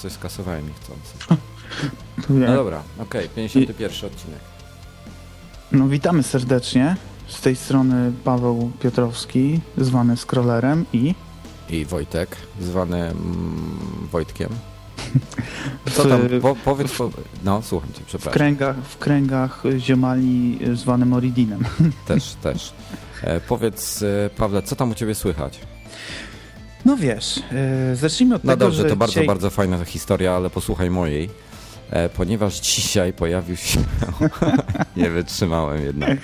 Coś skasowałem niechcący. No dobra, okej, 51 odcinek. No witamy serdecznie. Z tej strony Paweł Piotrowski, zwany Scrollerem i I Wojtek, zwany mm, Wojtkiem. w, Co tam? Po, powiedz, po... no słucham cię, w, przepraszam. kręgach, w kręgach ziomali zwanym Oridinem. Też, też. E, powiedz, e, Pawle, co tam u ciebie słychać? No wiesz, e, zacznijmy od No tego, dobrze, że to bardzo, dzisiaj... bardzo fajna historia, ale posłuchaj mojej. E, ponieważ dzisiaj pojawił się. nie wytrzymałem jednak. E,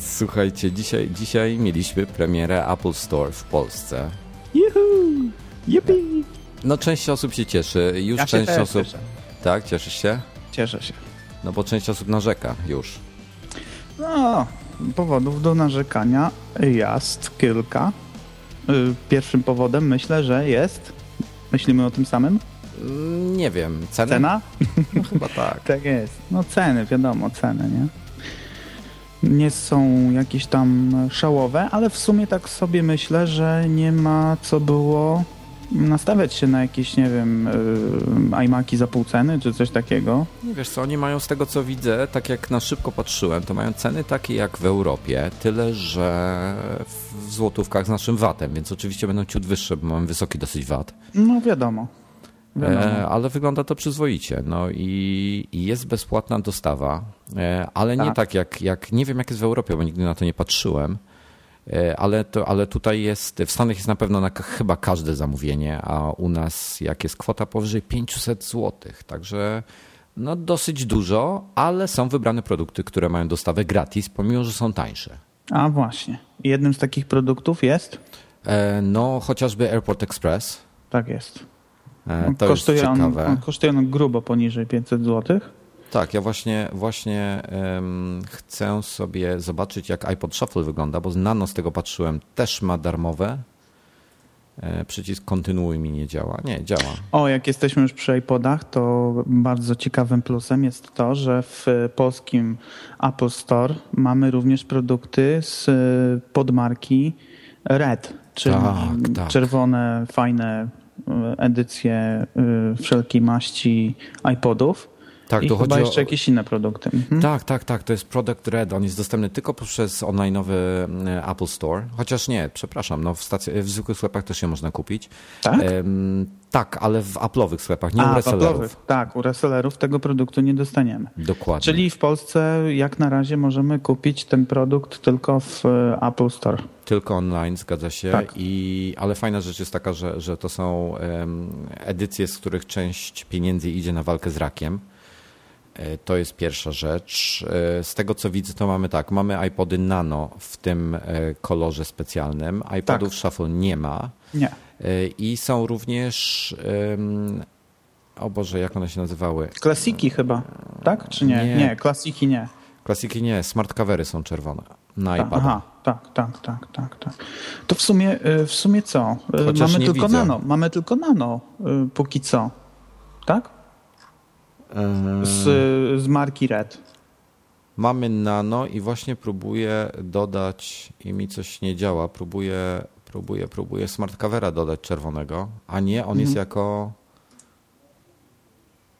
słuchajcie, dzisiaj, dzisiaj mieliśmy premierę Apple Store w Polsce. Juhu! Yippee! No, część osób się cieszy, już Ja część osób. cieszę. Tak, cieszysz się? Cieszę się. No bo część osób narzeka już. No, powodów do narzekania jest kilka. Y, Pierwszym powodem myślę, że jest... Myślimy o tym samym? Mm, Nie wiem, ceny? Cena? No, chyba tak. Tak jest. No ceny, wiadomo, ceny, nie? Nie są jakieś tam szałowe, ale w sumie tak sobie myślę, że nie ma co było nastawiać się na jakieś, nie wiem, yy, iMaki za pół ceny, czy coś takiego. Nie wiesz co, oni mają z tego co widzę, tak jak na szybko patrzyłem, to mają ceny takie jak w Europie, tyle że w złotówkach z naszym VAT-em, więc oczywiście będą ciut wyższe, bo mamy wysoki dosyć VAT. No wiadomo. E, ale wygląda to przyzwoicie. No i, i jest bezpłatna dostawa, e, ale nie Tak. tak jak, jak, nie wiem jak jest w Europie, bo nigdy na to nie patrzyłem. E, Ale, to, ale tutaj jest, w Stanach jest na pewno na chyba każde zamówienie, a u nas jak jest kwota powyżej 500 zł. Także no dosyć dużo, ale są wybrane produkty, które mają dostawę gratis, pomimo że są tańsze. A właśnie. Jednym z takich produktów jest? E, No chociażby Airport Express. Tak jest. E, To kosztuje, jest on, ciekawe. on, kosztuje on grubo poniżej 500 zł. Tak, ja właśnie, właśnie em, chcę sobie zobaczyć, jak iPod Shuffle wygląda, bo z Nano z tego patrzyłem, też ma darmowe. E, przycisk kontynuuj mi nie działa. Nie, działa. O, jak jesteśmy już przy iPodach, to bardzo ciekawym plusem jest to, że w polskim Apple Store mamy również produkty z y, podmarki Red, czyli Tak, tak. czerwone, fajne y, edycje y, wszelkiej maści iPodów. Tak, I to chyba jeszcze o... jakieś inne produkty. Mhm. Tak, tak, tak, to jest Product Red. On jest dostępny tylko poprzez online'owy e, Apple Store. Chociaż nie, przepraszam, no w, stacji, w zwykłych sklepach też się można kupić. Tak? Em, tak, ale w Apple'owych sklepach, nie u A, w resellerów. Tak, u resellerów tego produktu nie dostaniemy. Dokładnie. Czyli w Polsce jak na razie możemy kupić ten produkt tylko w y, Apple Store. Tylko online, zgadza się. Tak. I, ale fajna rzecz jest taka, że, że to są em, edycje, z których część pieniędzy idzie na walkę z rakiem. E, To jest pierwsza rzecz. E, Z tego co widzę, to mamy tak, mamy iPody Nano w tym e, kolorze specjalnym. iPodów Tak. Shuffle nie ma. Nie. I są również. O Boże, jak one się nazywały? Klasiki chyba. tak? Czy nie? Nie. Nie, klasiki nie. Klasiki nie, smart covery są czerwone na Tak, iPada. Aha, tak, tak, tak, tak, tak. To w sumie, w sumie co? Chociaż Mamy tylko widzę. nano, mamy tylko nano póki co. Tak? Z, z marki Red. Mamy nano i właśnie próbuję dodać i mi coś nie działa. Próbuję, próbuję, próbuję smart covera dodać czerwonego, a nie, on Mhm. jest jako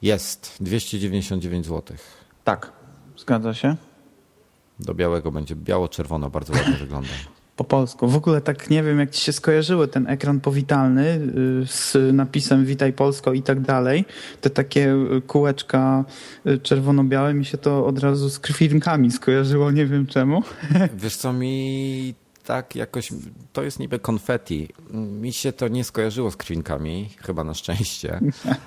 jest 299 zł. Tak, zgadza się. Do białego będzie biało-czerwono, bardzo ładnie wygląda. Po polsku. W ogóle tak nie wiem, jak ci się skojarzyły ten ekran powitalny y, z napisem Witaj Polsko i tak dalej. Te takie y, kółeczka y, czerwono-białe mi się to od razu z krwinkami skojarzyło, nie wiem czemu. Wiesz co, mi tak jakoś, to jest niby konfetti. Mi się to nie skojarzyło z krwinkami, chyba na szczęście,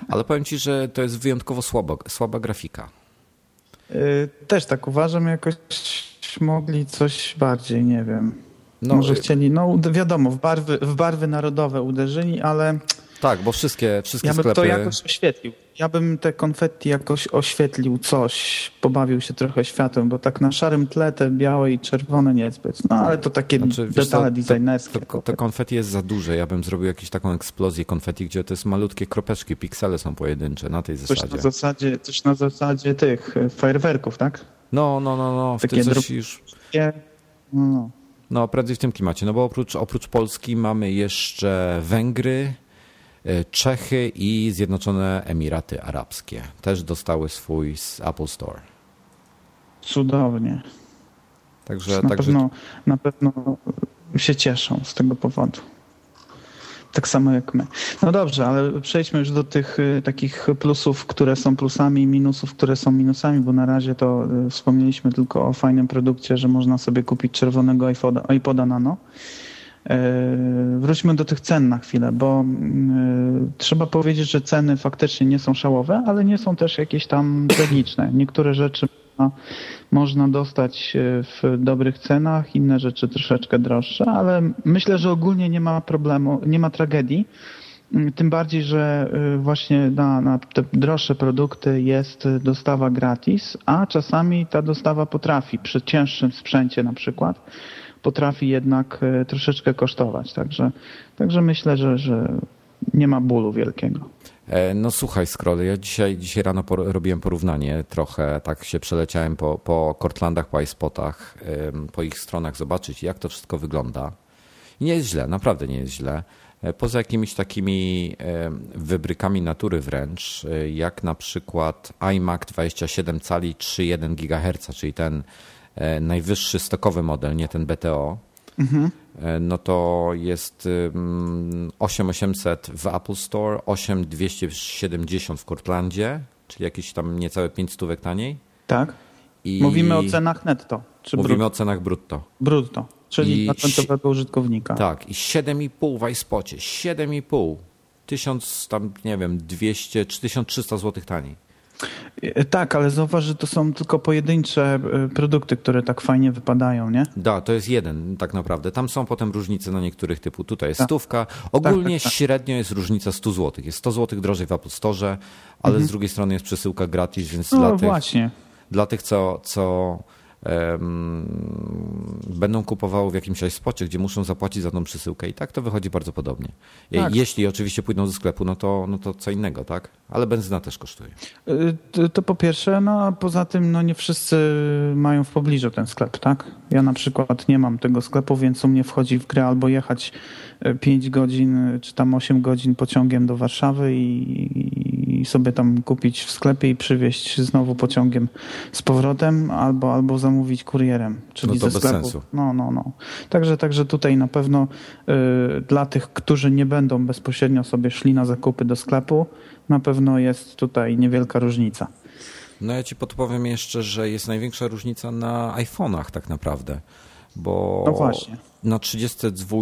ale powiem ci, że to jest wyjątkowo słabo, słaba grafika. Też tak uważam, jakoś mogli coś bardziej, nie wiem. No, Może chcieli, no wiadomo, w barwy, w barwy narodowe uderzyli, ale Tak, bo wszystkie, wszystkie ja bym sklepy... to jakoś oświetlił. Ja bym te konfetti jakoś oświetlił, coś, pobawił się trochę światłem, bo tak na szarym tle te białe i czerwone niezbyt. No ale to takie Znaczy, wiesz detale co, designerskie. To, to, to konfetti jest za duże. Ja bym zrobił jakąś taką eksplozję konfetti, gdzie to jest malutkie kropeczki, piksele są pojedyncze na tej Coś zasadzie. na zasadzie, coś na zasadzie tych e, fajerwerków, tak? No, no, no, no. W Takie coś już... Nie. No. No, prędzej w tym klimacie. No bo oprócz, oprócz Polski mamy jeszcze Węgry, e, Czechy i Zjednoczone Emiraty Arabskie. Też dostały swój z Apple Store. Cudownie. Także, na, także pewno, na pewno się cieszą z tego powodu. Tak samo jak my. No dobrze, ale przejdźmy już do tych y, takich plusów, które są plusami i minusów, które są minusami, bo na razie to y, wspomnieliśmy tylko o fajnym produkcie, że można sobie kupić czerwonego iPoda, iPoda Nano. E, Wróćmy do tych cen na chwilę, bo y, trzeba powiedzieć, że ceny faktycznie nie są szałowe, ale nie są też jakieś tam tragiczne. Niektóre rzeczy można, dostać y, w dobrych cenach, inne rzeczy troszeczkę droższe, ale myślę, że ogólnie nie ma problemu, nie ma tragedii. Y, Tym bardziej, że y, właśnie na, na te droższe produkty jest dostawa gratis, a czasami ta dostawa potrafi przy cięższym sprzęcie na przykład potrafi jednak e, troszeczkę kosztować. Także, także myślę, że, że nie ma bólu wielkiego. E, No słuchaj, Scroll, ja dzisiaj, dzisiaj rano por- robiłem porównanie trochę, tak się przeleciałem po, po Cortlandach, po iSpotach, po ich stronach zobaczyć, jak to wszystko wygląda. I nie jest źle, naprawdę nie jest źle. E, Poza jakimiś takimi wybrykami natury wręcz, e, jak na przykład iMac 27 cali 3,1 GHz, czyli ten najwyższy stokowy model, nie ten BTO, E, no to jest ym, 8800 w Apple Store, 8270 w Cortlandzie, czyli jakieś tam niecałe 5 stówek taniej. Tak? I Mówimy o cenach netto, czy Mówimy brutto, o cenach brutto. brutto czyli dla końcowego użytkownika. Tak, i 7,5 w iSpocie, 7,5. 1000 tam, nie wiem, 200, 3300 zł taniej. E, Tak, ale zauważ, że to są tylko pojedyncze e, produkty, które tak fajnie wypadają, nie? Da, to jest jeden tak naprawdę. Tam są potem różnice na niektórych typu. Tutaj jest Tak. stówka. Ogólnie tak, tak. średnio jest różnica 100 zł. Jest 100 zł drożej w Apple Store, ale z drugiej strony jest przesyłka gratis, więc Mhm. No dla tych, właśnie. dla tych, co, co będą kupowały w jakimś iSpocie, gdzie muszą zapłacić za tą przesyłkę i tak to wychodzi bardzo podobnie. Tak. Jeśli oczywiście pójdą do sklepu, no to, no to co innego, tak? Ale benzyna też kosztuje. Y, To, to po pierwsze, no a poza tym no nie wszyscy mają w pobliżu ten sklep, tak? Ja na przykład nie mam tego sklepu, więc u mnie wchodzi w grę albo jechać 5 godzin czy tam 8 godzin pociągiem do Warszawy i, i sobie tam kupić w sklepie i przywieźć znowu pociągiem z powrotem albo, albo zamówić kurierem, czyli No to ze bez sklepu. sensu. No, no, no. Także, także tutaj na pewno y, dla tych, którzy nie będą bezpośrednio sobie szli na zakupy do sklepu, na pewno jest tutaj niewielka różnica. No ja ci podpowiem jeszcze, że jest największa różnica na iPhone'ach tak naprawdę, bo No właśnie. Na 32,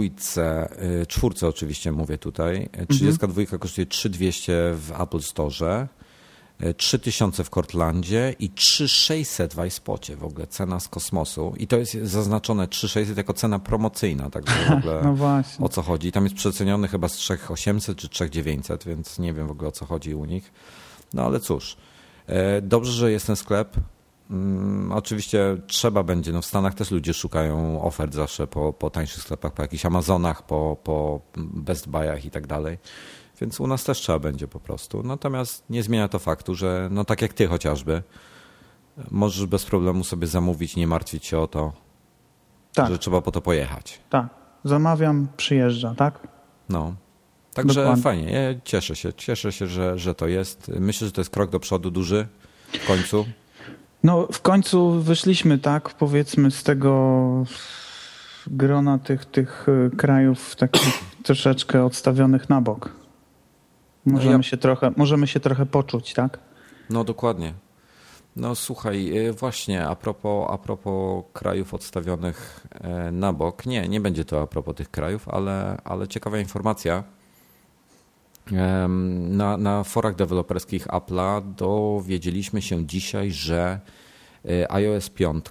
y, czwórce oczywiście mówię tutaj, y, 32 kosztuje 3200 w Apple Store, y, 3000 w Cortlandzie i 3600 w iSpocie w ogóle, cena z kosmosu i to jest zaznaczone 3600 jako cena promocyjna, także w ogóle No właśnie. o co chodzi. Tam jest przeceniony chyba z 3800 czy 3900, więc nie wiem w ogóle o co chodzi u nich. No ale cóż. E, dobrze, że jest ten sklep. Mm, oczywiście trzeba będzie, no w Stanach też ludzie szukają ofert zawsze po, po tańszych sklepach, po jakichś Amazonach, po, po Best Buyach i tak dalej. Więc u nas też trzeba będzie po prostu. Natomiast nie zmienia to faktu, że no tak jak ty chociażby, możesz bez problemu sobie zamówić, nie martwić się o to, tak. że trzeba po to pojechać. Tak. Zamawiam, przyjeżdża, tak? No. Także Dokładnie. fajnie. Ja cieszę się. Cieszę się, że, że to jest. Myślę, że to jest krok do przodu duży w końcu. No, w końcu wyszliśmy, tak, powiedzmy, z tego grona tych, tych e, krajów takich troszeczkę odstawionych na bok. Możemy, ja... się trochę, możemy się trochę poczuć, tak? No, dokładnie. No słuchaj, e, właśnie a propos, a propos krajów odstawionych e, na bok. Nie, nie będzie to a propos tych krajów, ale, ale ciekawa informacja. Na, na forach deweloperskich Apple'a dowiedzieliśmy się dzisiaj, że e, iOS 5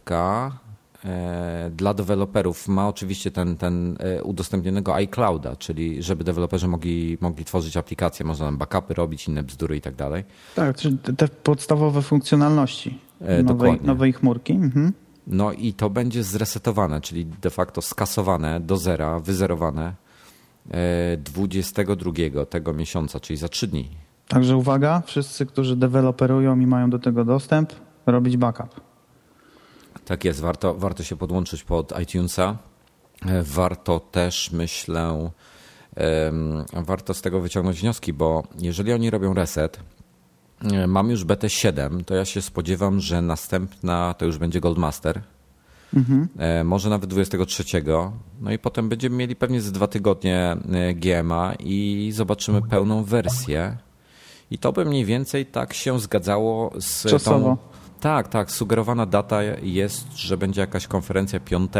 e, dla deweloperów ma oczywiście ten, ten e, udostępnionego iClouda, czyli żeby deweloperzy mogli, mogli tworzyć aplikacje, można tam backupy robić, inne bzdury i tak dalej. Tak, czyli te podstawowe funkcjonalności nowej, nowej chmurki. Mhm. No i to będzie zresetowane, czyli de facto skasowane do zera, wyzerowane 22 tego miesiąca, czyli za 3 dni. Także uwaga, wszyscy, którzy deweloperują i mają do tego dostęp, robić backup. Tak jest, warto, warto się podłączyć pod iTunesa. E, warto też, myślę, warto z tego wyciągnąć wnioski, bo jeżeli oni robią reset, e, mam już BT7, to ja się spodziewam, że następna to już będzie Goldmaster Mhm. Może nawet 23. No i potem będziemy mieli pewnie ze dwa tygodnie e, GMA i zobaczymy pełną wersję. I to by mniej więcej tak się zgadzało z Czasowo. tą. Tak, tak. Sugerowana data jest, że będzie jakaś konferencja 5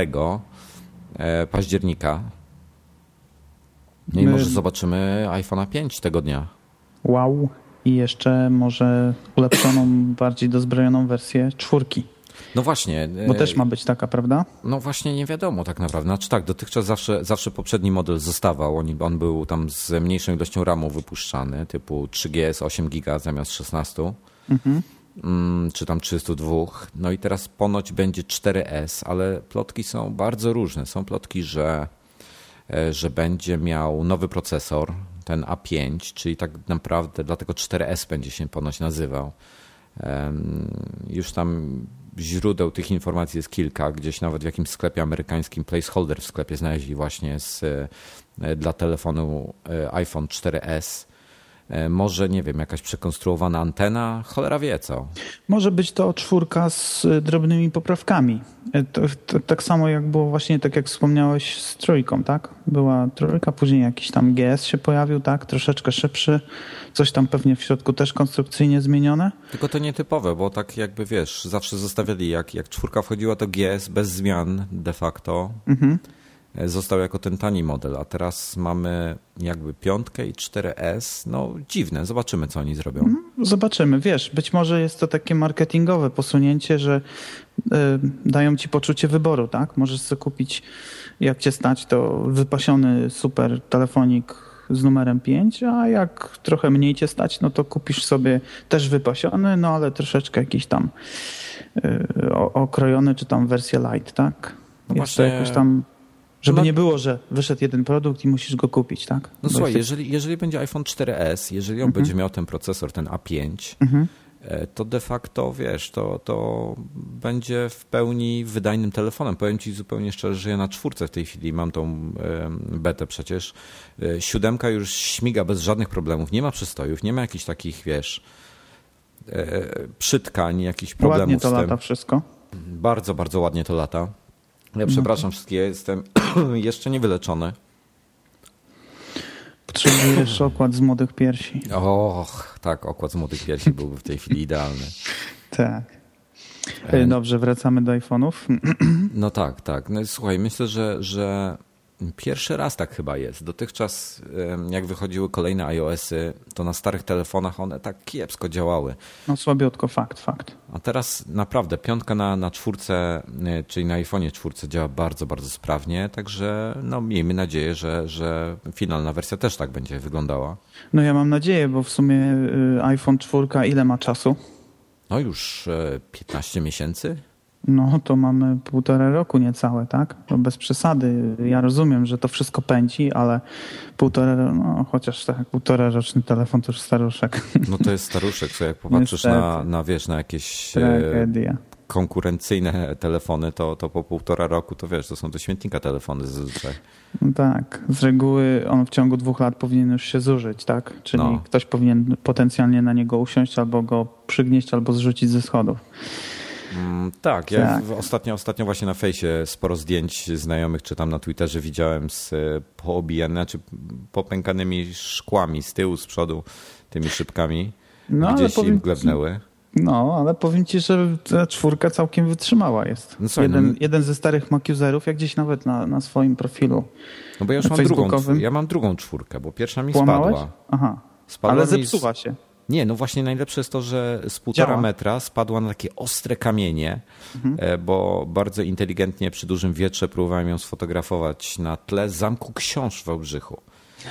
e, października. No i My... może zobaczymy iPhone'a 5 tego dnia. Wow. I jeszcze może ulepszoną, bardziej dozbrojoną wersję czwórki. No właśnie. Bo też ma być taka, prawda? No właśnie nie wiadomo tak naprawdę. Znaczy tak, dotychczas zawsze, zawsze poprzedni model zostawał. On, on był tam z mniejszą ilością RAMu wypuszczany, typu 3GS 8 GB zamiast 16. Mhm. Mm, czy tam 302. No i teraz ponoć będzie 4S, ale plotki są bardzo różne. Są plotki, że, e, że będzie miał nowy procesor, ten A5, czyli tak naprawdę dlatego 4S będzie się ponoć nazywał. Już tam źródeł tych informacji jest kilka. Gdzieś nawet w jakimś sklepie amerykańskim placeholder w sklepie znaleźli właśnie z, e, dla telefonu e, iPhone 4S. E, może, nie wiem, jakaś przekonstruowana antena, cholera wie co. Może być to czwórka z drobnymi poprawkami. To, to, tak samo jak było właśnie, tak jak wspomniałeś z trójką, tak? Była trójka, później jakiś tam GS się pojawił, tak? Troszeczkę szybszy, Coś tam pewnie w środku też konstrukcyjnie zmienione? Tylko to nietypowe, bo tak jakby wiesz, zawsze zostawiali, jak, jak czwórka wchodziła, to GS bez zmian de facto. Mhm. Został jako ten tani model, a teraz mamy jakby piątkę i 4S. No dziwne, zobaczymy co oni zrobią. Mhm. Zobaczymy, wiesz, być może jest to takie marketingowe posunięcie, że y, dają ci poczucie wyboru, tak? Możesz sobie kupić, jak cię stać, to wypasiony super telefonik z numerem 5, a jak trochę mniej cię stać, no to kupisz sobie też wypasiony, no ale troszeczkę jakiś tam yy, okrojony, czy tam wersję light, tak? No właśnie... jakoś tam żeby nie było, że wyszedł jeden produkt i musisz go kupić, tak? No Bo słuchaj, jeżeli, jeżeli będzie iPhone 4S, jeżeli on mhm. będzie miał ten procesor, ten A5, mhm. E, to de facto, wiesz, to, to będzie w pełni wydajnym telefonem. Powiem Ci zupełnie szczerze, że ja na czwórce w tej chwili mam tą betę przecież. E, siódemka już śmiga bez żadnych problemów, nie ma przystojów, nie ma jakichś takich, wiesz, e, przytkań, jakichś problemów ładnie to lata wszystko. Bardzo, bardzo ładnie to lata. Ja przepraszam wszystkie, jestem jeszcze niewyleczony. Potrzebujesz okład z młodych piersi. Och, tak, okład z młodych piersi byłby w tej chwili idealny. Tak. E, dobrze, wracamy do iPhone'ów. No tak, tak. No, słuchaj, myślę, że, że Pierwszy raz tak chyba jest. Dotychczas, jak wychodziły kolejne iOSy, to na starych telefonach one tak kiepsko działały. No słabiutko, fakt, fakt. A teraz naprawdę piątka na, na czwórce, e, czyli na iPhone'ie czwórce działa bardzo, bardzo sprawnie, także no, miejmy nadzieję, że, że finalna wersja też tak będzie wyglądała. No ja mam nadzieję, bo w sumie y, iPhone czwórka ile ma czasu? No już 15 miesięcy? No to mamy półtora roku niecałe, tak? Bez przesady. Ja rozumiem, że to wszystko pędzi, ale półtora, no chociaż tak, półtora roczny telefon to już staruszek. No to jest staruszek, co jak popatrzysz na, na, wiesz, na jakieś Tragedia. konkurencyjne telefony, to, to po półtora roku to wiesz, to są do śmietnika telefony zazwyczaj. No tak, z reguły on w ciągu dwóch lat powinien już się zużyć, tak? Czyli no. ktoś powinien potencjalnie na niego usiąść albo go przygnieść, albo zrzucić ze schodów. Mm, tak, ja tak. Ostatnio, ostatnio właśnie na fejsie sporo zdjęć znajomych, czy tam na Twitterze widziałem z e, poobijanymi, znaczy popękanymi szkłami z tyłu, z przodu, tymi szybkami. No, gdzieś im glebnęły. No, ale powiem ci, że ta czwórka całkiem wytrzymała jest. No co, jeden, no... jeden ze starych Mac-userów, jak gdzieś nawet na, na swoim profilu No bo ja już mam drugą, ja mam drugą czwórkę, bo pierwsza mi Płamałeś? spadła. Aha, spadła ale zepsuła z... się. Nie, no właśnie najlepsze jest to, że z półtora Działa. metra spadła na takie ostre kamienie, mhm. E, bo bardzo inteligentnie przy dużym wietrze próbowałem ją sfotografować na tle zamku książ w Wałbrzychu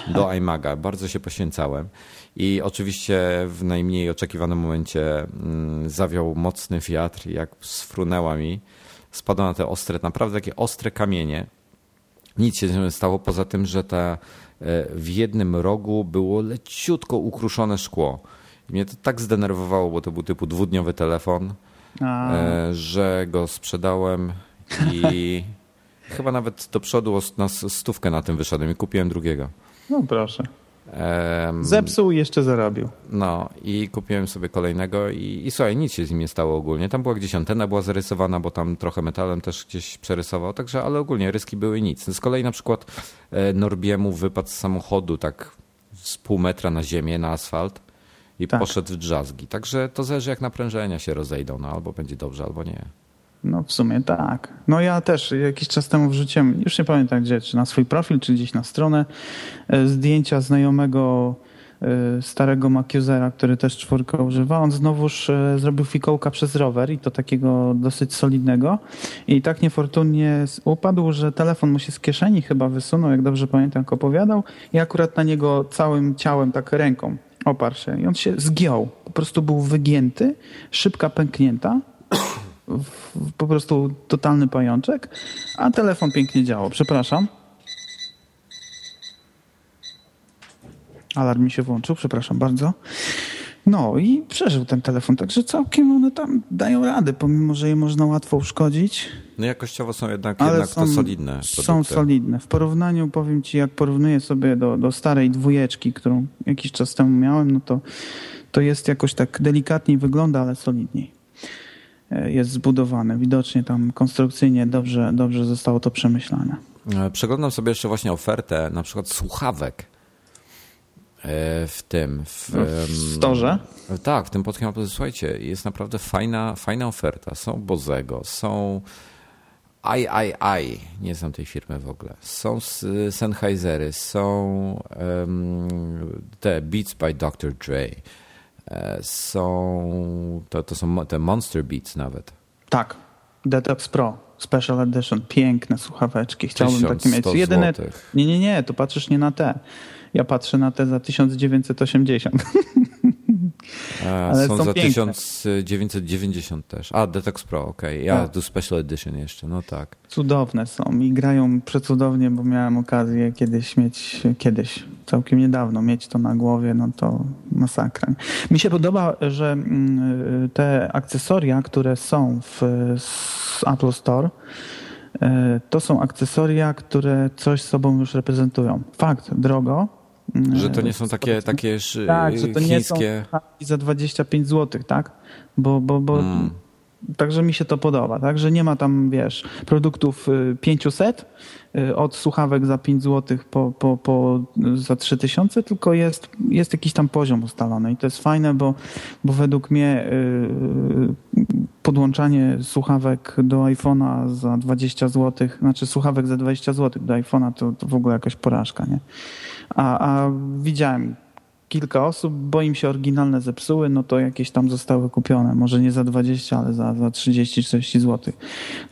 do iMaga. Bardzo się poświęcałem. I oczywiście w najmniej oczekiwanym momencie mm, zawiał mocny wiatr, jak sfrunęła mi. Spadła na te ostre, naprawdę takie ostre kamienie. Nic się nie stało, poza tym, że ta, e, w jednym rogu było leciutko ukruszone szkło. Mnie to tak zdenerwowało, bo to był typu dwudniowy telefon, A. E, że go sprzedałem i chyba nawet do przodu na stówkę na tym wyszedłem i kupiłem drugiego. No proszę. Zepsuł i jeszcze zarobił. No i kupiłem sobie kolejnego i, i słuchaj, nic się z nim nie stało ogólnie. Tam była gdzieś antena była zarysowana, bo tam trochę metalem też gdzieś przerysował, także ale ogólnie ryski były nic. Z kolei na przykład e, Norbiemu wypadł z samochodu tak z pół metra na ziemię, na asfalt i tak. poszedł w drzazgi. Także to zależy jak naprężenia się rozejdą, no albo będzie dobrze, albo nie. No w sumie tak. No ja też jakiś czas temu wrzuciłem, już nie pamiętam gdzie, czy na swój profil, czy gdzieś na stronę, e, zdjęcia znajomego e, starego Macusera, który też czwórkę używa. On znowuż e, zrobił fikołka przez rower i to takiego dosyć solidnego. I tak niefortunnie upadł, że telefon mu się z kieszeni chyba wysunął, jak dobrze pamiętam, jak opowiadał. I akurat na niego całym ciałem, tak ręką oparł się. I on się zgiął. Po prostu był wygięty, szybka pęknięta po prostu totalny pajączek, a telefon pięknie działał. Przepraszam. Alarm mi się włączył, przepraszam bardzo. No i przeżył ten telefon, także całkiem one tam dają radę, pomimo, że je można łatwo uszkodzić. No jakościowo są jednak, Ale jednak są, to solidne produkty. Są solidne. W porównaniu, powiem ci, jak porównuję sobie do, do starej dwójeczki, którą jakiś czas temu miałem, no to, to jest jakoś tak delikatniej wygląda, ale solidniej. E, jest zbudowane. Widocznie tam konstrukcyjnie dobrze, dobrze zostało to przemyślane. E, przeglądam sobie jeszcze właśnie ofertę na przykład słuchawek w tym. W, w storze? Tak, w tym podchem. Słuchajcie, jest naprawdę fajna, fajna oferta. Są Bozego, są II, nie znam tej firmy w ogóle. Są Sennheisery, są um, te Beats by Dr. Dre E, są, to, to są te Monster Beats nawet. Tak, Detox Pro Special Edition, piękne słuchaweczki, chciałbym takie mieć. Jedyne, nie, nie, nie, tu patrzysz nie na te. Ja patrzę na te za 1980. A, Ale są, są za piękne. 1990 też. A, Detox Pro, okej. Okay. Ja, tak. do Special Edition jeszcze, no tak. Cudowne są i grają przecudownie, bo miałem okazję kiedyś mieć, kiedyś, całkiem niedawno, mieć to na głowie, no to masakra. Mi się podoba, że mm, te akcesoria, które są w, Apple Store, e, to są akcesoria, które coś sobą już reprezentują. Fakt, drogo, że to nie są takie, takie tak, że to chińskie... nie są za 25 zł, tak? Bo, bo, bo mm. Także mi się to podoba, tak? Że nie ma tam, wiesz, produktów 500 y, y, od słuchawek za 5 zł po, po, po za 3000, tylko jest, jest jakiś tam poziom ustalony i to jest fajne, bo, bo według mnie y, podłączanie słuchawek do iPhone'a za 20 zł, znaczy słuchawek za 20 zł do iPhone'a to, to w ogóle jakaś porażka, nie? A, a widziałem kilka osób, bo im się oryginalne zepsuły, no to jakieś tam zostały kupione. Może nie za 20, ale za, za 30-40 zł.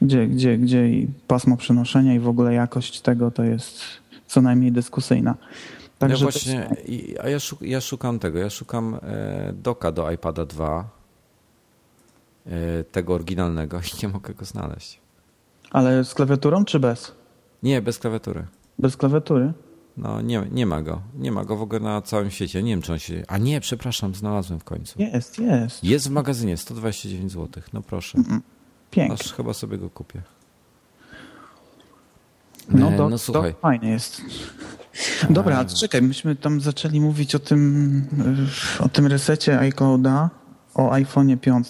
Gdzie, gdzie, gdzie i pasmo przenoszenia i w ogóle jakość tego to jest co najmniej dyskusyjna. Także ja właśnie, a ja, szuk, ja szukam tego, ja szukam e, doka do iPada 2 e, tego oryginalnego i nie mogę go znaleźć. Ale z klawiaturą czy bez? Nie, bez klawiatury. Bez klawiatury? No nie, nie ma go. Nie ma go w ogóle na całym świecie. Nie wiem, czy on się... A nie, przepraszam, znalazłem w końcu. Jest, jest. Jest w magazynie, 129 zł. No proszę. Pięknie. Aż chyba sobie go kupię. No, E, to, no słuchaj. to fajnie jest. Dobra, a czekaj, myśmy tam zaczęli mówić o tym, y, o tym resecie iClouda, o iPhone'ie 5.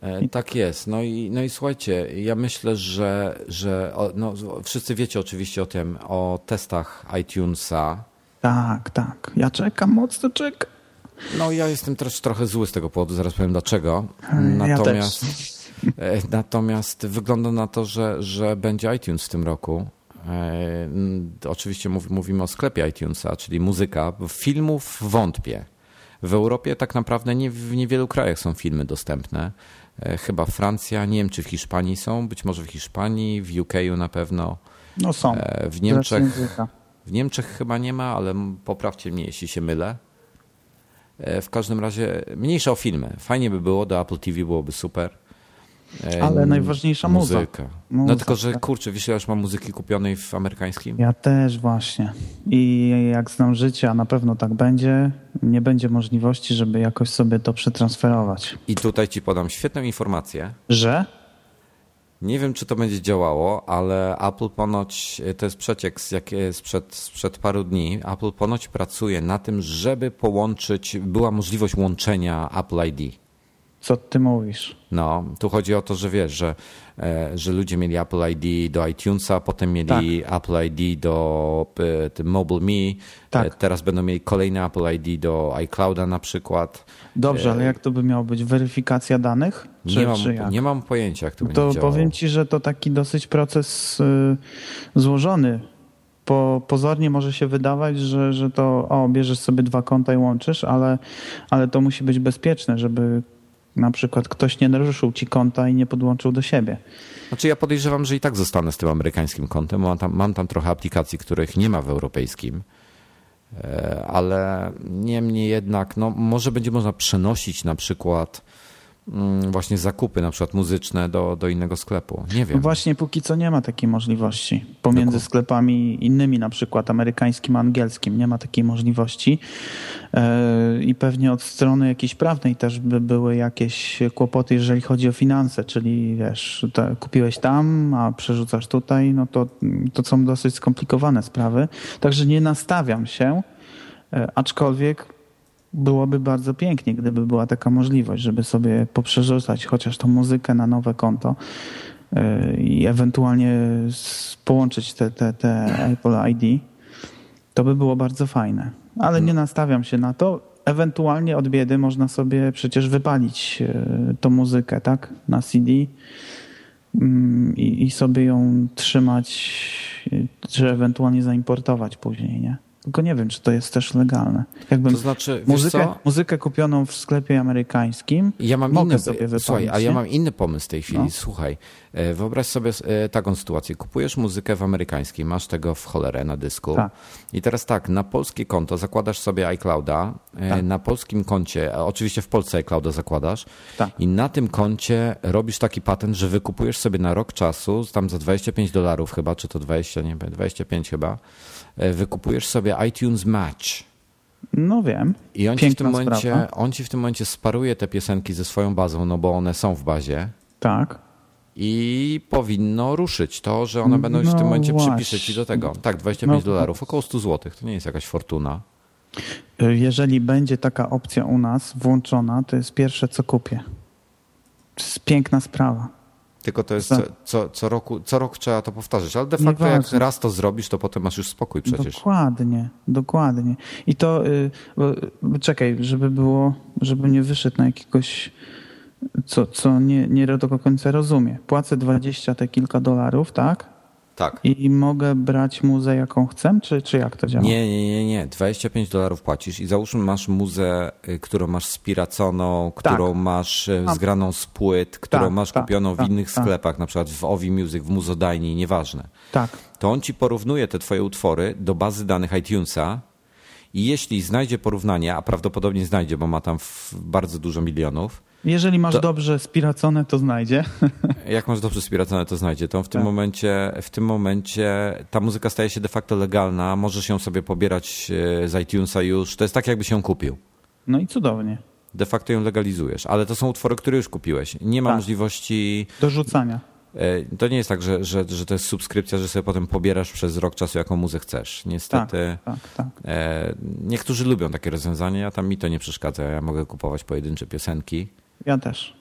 E, tak jest. No i, no i słuchajcie, ja myślę, że, że no, wszyscy wiecie oczywiście o tym, o testach iTunesa. Tak, tak. Ja czekam, mocno czekam. No ja jestem też trochę zły z tego powodu, zaraz powiem dlaczego. Ja Natomiast, też. e, natomiast wygląda na to, że, że będzie iTunes w tym roku. E, Oczywiście mów, mówimy o sklepie iTunesa, czyli muzyka. Filmów wątpię. W Europie tak naprawdę nie, w niewielu krajach są filmy dostępne. E, Chyba Francja, nie wiem czy w Hiszpanii są, być może w Hiszpanii, w UK na pewno. No są. E, W Niemczech, w Niemczech chyba nie ma, ale poprawcie mnie, jeśli się mylę. E, W każdym razie mniejsza o filmy. Fajnie by było, do Apple TV byłoby super. E, Ale najważniejsza muzyka. Muza, No tylko, że tak. kurczę, wiesz, ja już mam muzyki kupionej w amerykańskim. Ja też właśnie. I jak znam życie, a na pewno tak będzie, nie będzie możliwości, żeby jakoś sobie to przetransferować. I tutaj ci podam świetną informację. Że? Nie wiem, czy to będzie działało, ale Apple ponoć, to jest przeciek jak, sprzed, sprzed paru dni, Apple ponoć pracuje na tym, żeby połączyć, była możliwość łączenia Apple ID. Co ty mówisz? No, tu chodzi o to, że wiesz, że, e, że ludzie mieli Apple ID do iTunesa, potem mieli Apple ID do e, Mobile Me, Tak. e, teraz będą mieli kolejny Apple ID do iClouda na przykład. Dobrze, ale jak to by miało być? Weryfikacja danych? Czy, nie, mam, czy nie mam pojęcia, jak to będzie To działało. powiem ci, że to taki dosyć proces y, złożony. Po, pozornie może się wydawać, że, że to o, bierzesz sobie dwa konta i łączysz, ale, ale to musi być bezpieczne, żeby na przykład ktoś nie naruszył ci konta i nie podłączył do siebie. Znaczy ja podejrzewam, że i tak zostanę z tym amerykańskim kontem, mam tam, mam tam trochę aplikacji, których nie ma w europejskim, E, ale niemniej jednak, no może będzie można przenosić na przykład właśnie zakupy, na przykład muzyczne do, do innego sklepu. Nie No wiem. właśnie póki co nie ma takiej możliwości. Pomiędzy Dokładnie. sklepami innymi, na przykład amerykańskim a angielskim, nie ma takiej możliwości. E, I pewnie od strony jakiejś prawnej też by były jakieś kłopoty, jeżeli chodzi o finanse, czyli wiesz, te, kupiłeś tam, a przerzucasz tutaj, no to, to są dosyć skomplikowane sprawy. Także nie nastawiam się, e, aczkolwiek byłoby bardzo pięknie, gdyby była taka możliwość, żeby sobie poprzerzucać chociaż tą muzykę na nowe konto yy, i ewentualnie połączyć te, te, te Apple ID. To by było bardzo fajne. Ale nie nastawiam się na to. Ewentualnie od biedy można sobie przecież wypalić yy, tą muzykę, tak? Na CD mm, i, i sobie ją trzymać, yy, czy ewentualnie zaimportować później, nie? Tylko nie wiem, czy to jest też legalne. Jakbym To znaczy, muzykę, muzykę kupioną w sklepie amerykańskim Ja mam mogę inny, sobie wypalić. słuchaj, a ja mam inny pomysł w tej chwili. No. Słuchaj, e, wyobraź sobie e, taką sytuację. Kupujesz muzykę w amerykańskim, masz tego w cholerę na dysku. Tak. I teraz tak, na polskie konto zakładasz sobie iClouda, e, Tak. na polskim koncie, oczywiście w Polsce iClouda zakładasz Tak. i na tym koncie robisz taki patent, że wykupujesz sobie na rok czasu, tam za 25 dolarów chyba, czy to 20, nie wiem, 25 chyba, wykupujesz sobie iTunes Match. No wiem. I on ci, w tym momencie, sprawa. on ci w tym momencie sparuje te piosenki ze swoją bazą, no bo one są w bazie. Tak. I powinno ruszyć to, że one będą już w No tym momencie właśnie. przypisze ci do tego. Tak, 25 No. dolarów, około 100 zł. To nie jest jakaś fortuna. Y, Jeżeli będzie taka opcja u nas włączona, to jest pierwsze, co kupię. To jest piękna sprawa. Tylko to jest co, co, co, roku, co rok trzeba to powtarzać. Ale de facto jak raz to zrobisz, to potem masz już spokój przecież. Dokładnie, dokładnie. I to, y, bo, bo czekaj, żeby było, żeby nie wyszedł na jakiegoś, co, co nie, nie do końca rozumie. Płacę 20 te kilka dolarów, tak? Tak. I mogę brać muzę jaką chcę, czy, czy jak to działa? Nie, nie, nie, nie. 25 dolarów płacisz i załóżmy masz muzę, y, którą masz spiraconą, którą masz y, Mam. zgraną z płyt, którą Tak, masz tak, kupioną tak, w innych tak. sklepach, na przykład w Ovi Music, w Muzodajni, nieważne. Tak. To on ci porównuje te twoje utwory do bazy danych iTunesa i jeśli znajdzie porównanie, a prawdopodobnie znajdzie, bo ma tam bardzo dużo milionów, Jeżeli masz To- dobrze spiracone, to znajdzie. Jak masz dobrze spiracone, to znajdzie. To w tym, Tak. momencie, w tym momencie ta muzyka staje się de facto legalna. Możesz ją sobie pobierać e, z iTunesa już. To jest tak, jakbyś ją kupił. No i cudownie. De facto ją legalizujesz, ale to są utwory, które już kupiłeś. Nie ma Tak. możliwości. Do rzucania. e, To nie jest tak, że, że, że to jest subskrypcja, że sobie potem pobierasz przez rok czasu, jaką muzę chcesz. Tak, Niestety. tak, tak. E, niektórzy lubią takie rozwiązania, tam mi to nie przeszkadza. Ja mogę kupować pojedyncze piosenki. Ja też.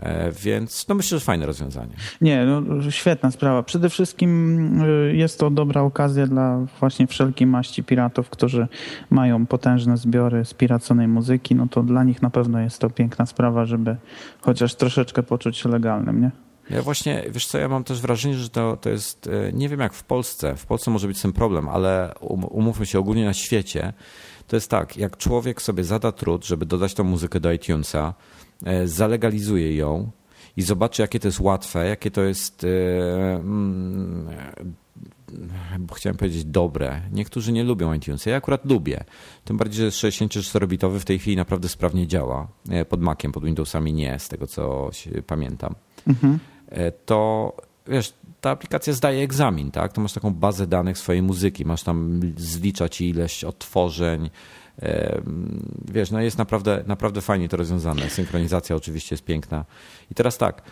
E, więc no myślę, że fajne rozwiązanie. Nie, no, świetna sprawa. Przede wszystkim y, jest to dobra okazja dla właśnie wszelkiej maści piratów, którzy mają potężne zbiory spiraconej muzyki. No to dla nich na pewno jest to piękna sprawa, żeby chociaż troszeczkę poczuć się legalnym, nie? Ja właśnie, wiesz co, ja mam też wrażenie, że to, to jest, e, nie wiem jak w Polsce, w Polsce może być tym problem, ale um, umówmy się ogólnie na świecie, to jest tak, jak człowiek sobie zada trud, żeby dodać tą muzykę do iTunesa, zalegalizuje ją i zobaczy, jakie to jest łatwe, jakie to jest, e, mm, e, chciałem powiedzieć dobre. Niektórzy nie lubią iTunesa, ja akurat lubię. Tym bardziej, że 64-bitowy w tej chwili naprawdę sprawnie działa. E, Pod Maciem, pod Windowsami nie, z tego co pamiętam Mhm. e, to wiesz, ta aplikacja zdaje egzamin, tak? To masz taką bazę danych swojej muzyki, masz tam zlicza ci ileś odtworzeń. Wiesz, no jest naprawdę, naprawdę fajnie to rozwiązane. Synchronizacja oczywiście jest piękna. I teraz tak,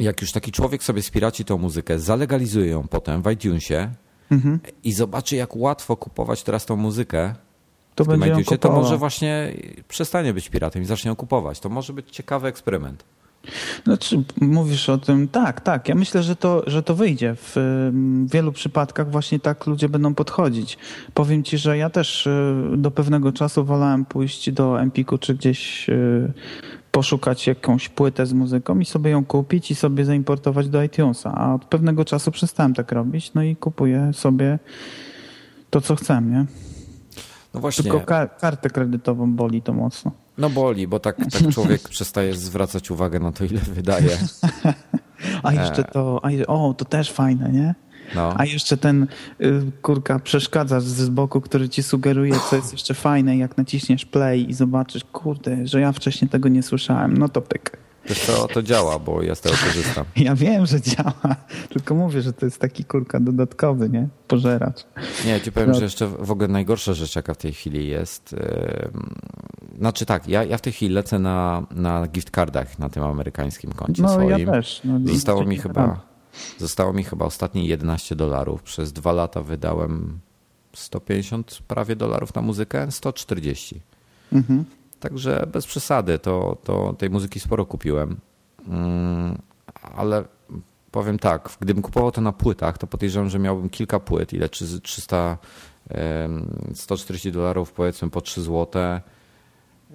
jak już taki człowiek sobie spiraci tą muzykę, zalegalizuje ją potem w iTunesie Mhm. i zobaczy, jak łatwo kupować teraz tą muzykę To w tym iTunesie, to może właśnie przestanie być piratem i zacznie ją kupować. To może być ciekawy eksperyment. Znaczy, mówisz o tym, tak, tak. Ja myślę, że to, że to wyjdzie. W wielu przypadkach właśnie tak ludzie będą podchodzić. Powiem ci, że ja też y, do pewnego czasu wolałem pójść do Empiku czy gdzieś y, poszukać jakąś płytę z muzyką i sobie ją kupić i sobie zaimportować do iTunesa. A od pewnego czasu przestałem tak robić, no i kupuję sobie to, co chcę, nie? No właśnie. Tylko ka- kartę kredytową boli to mocno. No boli, bo tak, tak człowiek przestaje zwracać uwagę na to, ile wydaje. A jeszcze to, a, o, to też fajne, nie? No. A jeszcze ten y, kurka przeszkadzacz z boku, który ci sugeruje, co jest jeszcze fajne, jak naciśniesz play i zobaczysz, kurde, że ja wcześniej tego nie słyszałem, no to pyk. Wiesz co, to działa, bo ja z tego korzystam. Ja wiem, że działa, tylko mówię, że to jest taki kurka dodatkowy, nie? Pożeracz. Nie, ci powiem, No. że jeszcze w ogóle najgorsza rzecz, jaka w tej chwili jest. Znaczy tak, ja, ja w tej chwili lecę na, na gift cardach na tym amerykańskim koncie No swoim. ja też. No, Zostało mi chyba, zostało mi chyba ostatnie 11 dolarów. Przez dwa lata wydałem 150 prawie dolarów na muzykę, 140. Mhm. Także bez przesady, to, to tej muzyki sporo kupiłem. Mm, ale powiem tak, gdybym kupował to na płytach, to podejrzewam, że miałbym kilka płyt, ile Trzy- 300, em, 140 dolarów powiedzmy po 3 złote.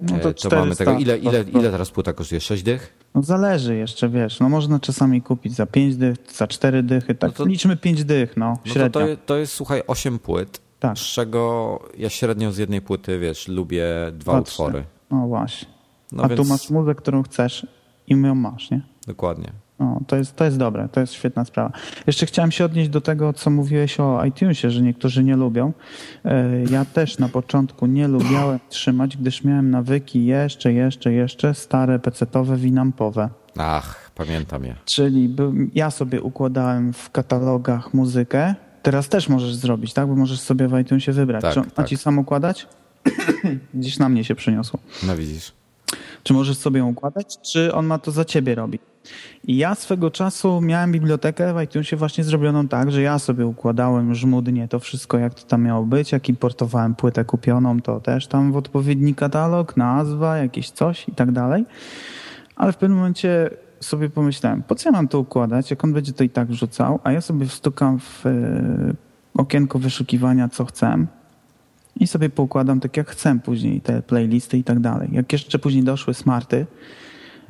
No E, to to mamy 400. tego. Ile, ile, To- to- ile teraz płyta kosztuje? 6 dych? No zależy jeszcze, wiesz, no można czasami kupić za 5 dych, za 4 dychy, tak No to- liczmy 5 dych, no, No to, średnio. to, to jest, słuchaj, 8 płyt, Tak. z czego ja średnio z jednej płyty, wiesz, lubię dwa Dwa, utwory. No właśnie. No A więc tu masz muzę, którą chcesz i ją masz, nie? dokładnie. No, to jest, to jest dobre, to jest świetna sprawa. Jeszcze chciałem się odnieść do tego, co mówiłeś o iTunesie, że niektórzy nie lubią. E, Ja też na początku nie lubiałem trzymać, gdyż miałem nawyki jeszcze, jeszcze, jeszcze stare pecetowe, winampowe. Ach, pamiętam je. Czyli by, ja sobie układałem w katalogach muzykę. Teraz też możesz zrobić, tak? Bo możesz sobie w iTunesie wybrać. Tak, Czy on ma tak. ci sam układać? Gdzieś na mnie się przyniosło. No widzisz. Czy możesz sobie ją układać, czy on ma to za ciebie robić? I ja swego czasu miałem bibliotekę w iTunesie właśnie zrobioną tak, że ja sobie układałem żmudnie to wszystko, jak to tam miało być, jak importowałem płytę kupioną, to też tam w odpowiedni katalog, nazwa, jakieś coś i tak dalej. Ale w pewnym momencie sobie pomyślałem, po co ja mam to układać, jak on będzie to i tak wrzucał, a ja sobie wstukam w e, okienko wyszukiwania, co chcę i sobie poukładam tak, jak chcę później te playlisty i tak dalej. Jak jeszcze później doszły smarty,